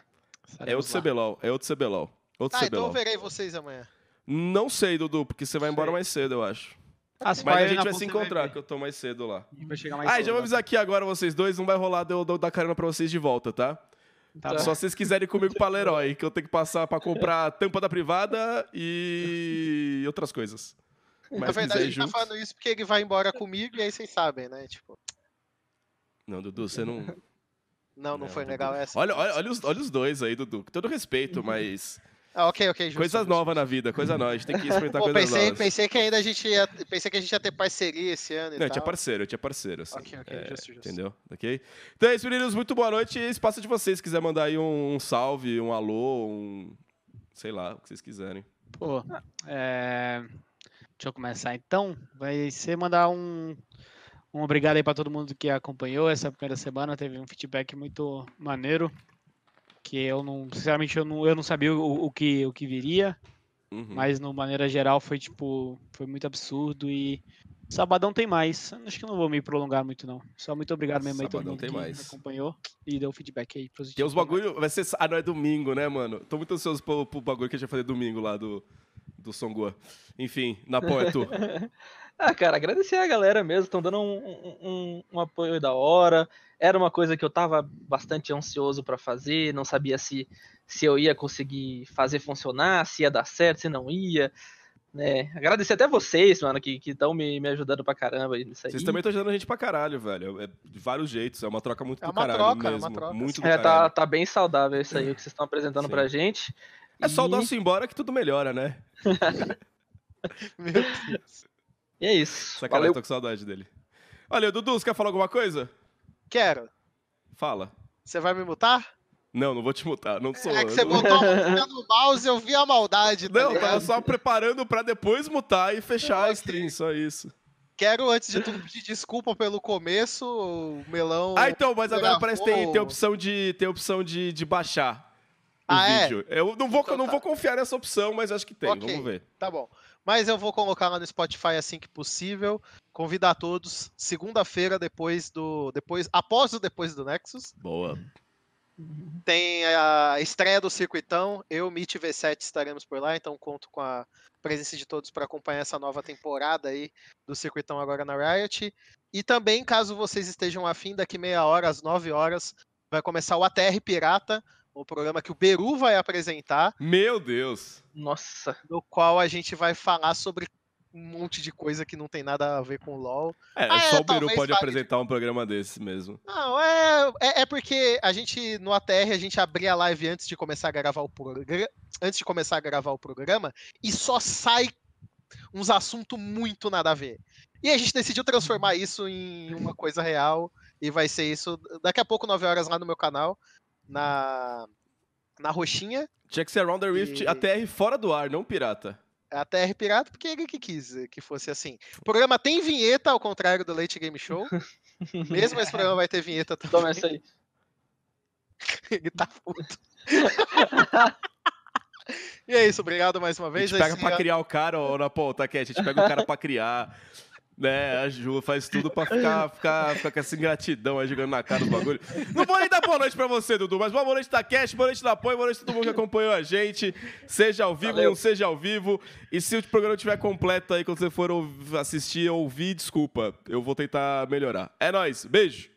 É outro lá. CBLOL. É outro CBLOL. Outro Tá, então eu CBLOL. verei vocês amanhã. Não sei, Dudu, porque você vai embora mais cedo, eu acho. Ah, se Mas a gente vai se vai encontrar, que eu tô mais cedo lá. A gente vai chegar mais Ah, e cedo, já vou né? avisar aqui agora vocês dois, não vai rolar de eu dar carona pra vocês de volta, tá? Tá Tá. bom. Só se vocês quiserem ir comigo pra Leroy, que eu tenho que passar pra comprar a tampa da privada e outras coisas. Mas Na verdade, a gente tá junto... falando isso porque ele vai embora comigo e aí vocês sabem, né? Tipo, Não, Dudu, você não... não, não, Não, foi Dudu. legal essa. Olha, olha, olha, os, olha os dois aí, Dudu. Com todo respeito, mas... Ah, ok, ok, justo. coisas novas na vida, coisa nova. A gente tem que experimentar Pô, coisas pensei, novas. pensei que ainda a gente ia. Pensei que a gente ia ter parceria esse ano e Não, eu tinha parceiro, eu tinha parceiro, assim. Ok, ok, É, justo, justo. Entendeu? Ok? Então é isso, meninos. Muito boa noite. E espaço de vocês. Se quiser mandar aí um, um salve, um alô, um... Sei lá, o que vocês quiserem. Pô, é, deixa eu começar então. Vai ser mandar um, um obrigado aí pra todo mundo que acompanhou essa primeira semana. Teve um feedback muito maneiro. Que eu não, sinceramente, eu não, eu não sabia o, o que, o que viria. Uhum. Mas, no maneira geral, foi tipo. Foi muito absurdo e. Sabadão tem mais. Acho que eu não vou me prolongar muito, não. Só muito obrigado mesmo aí todo Sabadão mundo tem que mais. acompanhou e deu feedback aí positivo. Tem uns bagulho. Vai ser. Ah, não, é domingo, né, mano? Tô muito ansioso pro, pro bagulho que a gente vai fazer domingo lá do, do Songoa. Enfim, na é tu. Ah, cara, agradecer a galera mesmo, estão dando um, um- um- apoio da hora. Era uma coisa que eu tava bastante ansioso pra fazer, não sabia se, se eu ia conseguir fazer funcionar, se ia dar certo, se não ia. Né? Agradecer até vocês, mano, que estão me, me ajudando pra caramba nisso aí. Vocês também estão ajudando a gente pra caralho, velho. É de vários jeitos. É uma troca muito É do uma caralho troca, é uma mesmo. troca. Muito do É, tá, tá bem saudável isso aí, o que vocês estão apresentando Sim. pra gente. É só o nosso ir embora que tudo melhora, né? Meu Deus. E é isso. Sacanagem, Valeu. tô com saudade dele. Olha, Dudu, você quer falar alguma coisa? Quero. Fala. Você vai me mutar? Não, não vou te mutar. Não sou É que você não... botou a mão no mouse eu vi a maldade, tá Não, eu tava ligado? só preparando pra depois mutar e fechar a stream, só isso. Quero, antes de tudo, pedir desculpa pelo começo, o melão... Ah, então, mas agora parece que tem, tem opção, de, tem opção de, de baixar Ah, é? vídeo. Eu não vou, Então não tá. vou confiar nessa opção, mas acho que tem. Ok. Vamos ver. Tá bom. Mas eu vou colocar lá no Spotify assim que possível. Convidar todos, segunda-feira, depois do. depois Após o Depois do Nexus. Boa. Tem a estreia do Circuitão. Eu, Meet e V7 estaremos por lá, então conto com a presença de todos para acompanhar essa nova temporada aí do Circuitão agora na Riot. E também, caso vocês estejam afim, daqui meia hora, às 9 horas, vai começar o ATR Pirata, o programa que o Beru vai apresentar, Meu Deus. Nossa. no qual a gente vai falar sobre um monte de coisa que não tem nada a ver com o LoL. É, Ah, é, só o Beru pode vale. apresentar um programa desse mesmo. Não, é, é, é porque a gente, no ATR, a gente abria a live antes de começar a gravar o programa, antes de começar a gravar o programa, e só sai uns assuntos muito nada a ver. E a gente decidiu transformar isso em uma coisa real, e vai ser isso daqui a pouco, 9 horas, lá no meu canal, na, na roxinha, Tinha que ser Around the Rift E- ATR fora do ar, não pirata. ATR Pirata, porque ele que quis que fosse assim. O programa tem vinheta, ao contrário do Late Game Show. Mesmo esse programa vai ter vinheta também. Toma essa aí. Ele tá puto. e é isso, obrigado mais uma A vez. gente pega Esse- pra criar o cara, ô Napol, tá quieto? A gente pega o cara pra criar. Né, a Ju faz tudo pra ficar, ficar, ficar com essa ingratidão aí jogando na cara do bagulho. Não vou nem dar boa noite pra você, Dudu, mas boa noite, Takeshi, boa noite, Napoi, boa noite a todo mundo que acompanhou a gente. Seja ao vivo, Valeu. não seja ao vivo. E se o programa estiver completo aí, quando você for assistir ou ouvir, desculpa. Eu vou tentar melhorar. É nóis, beijo!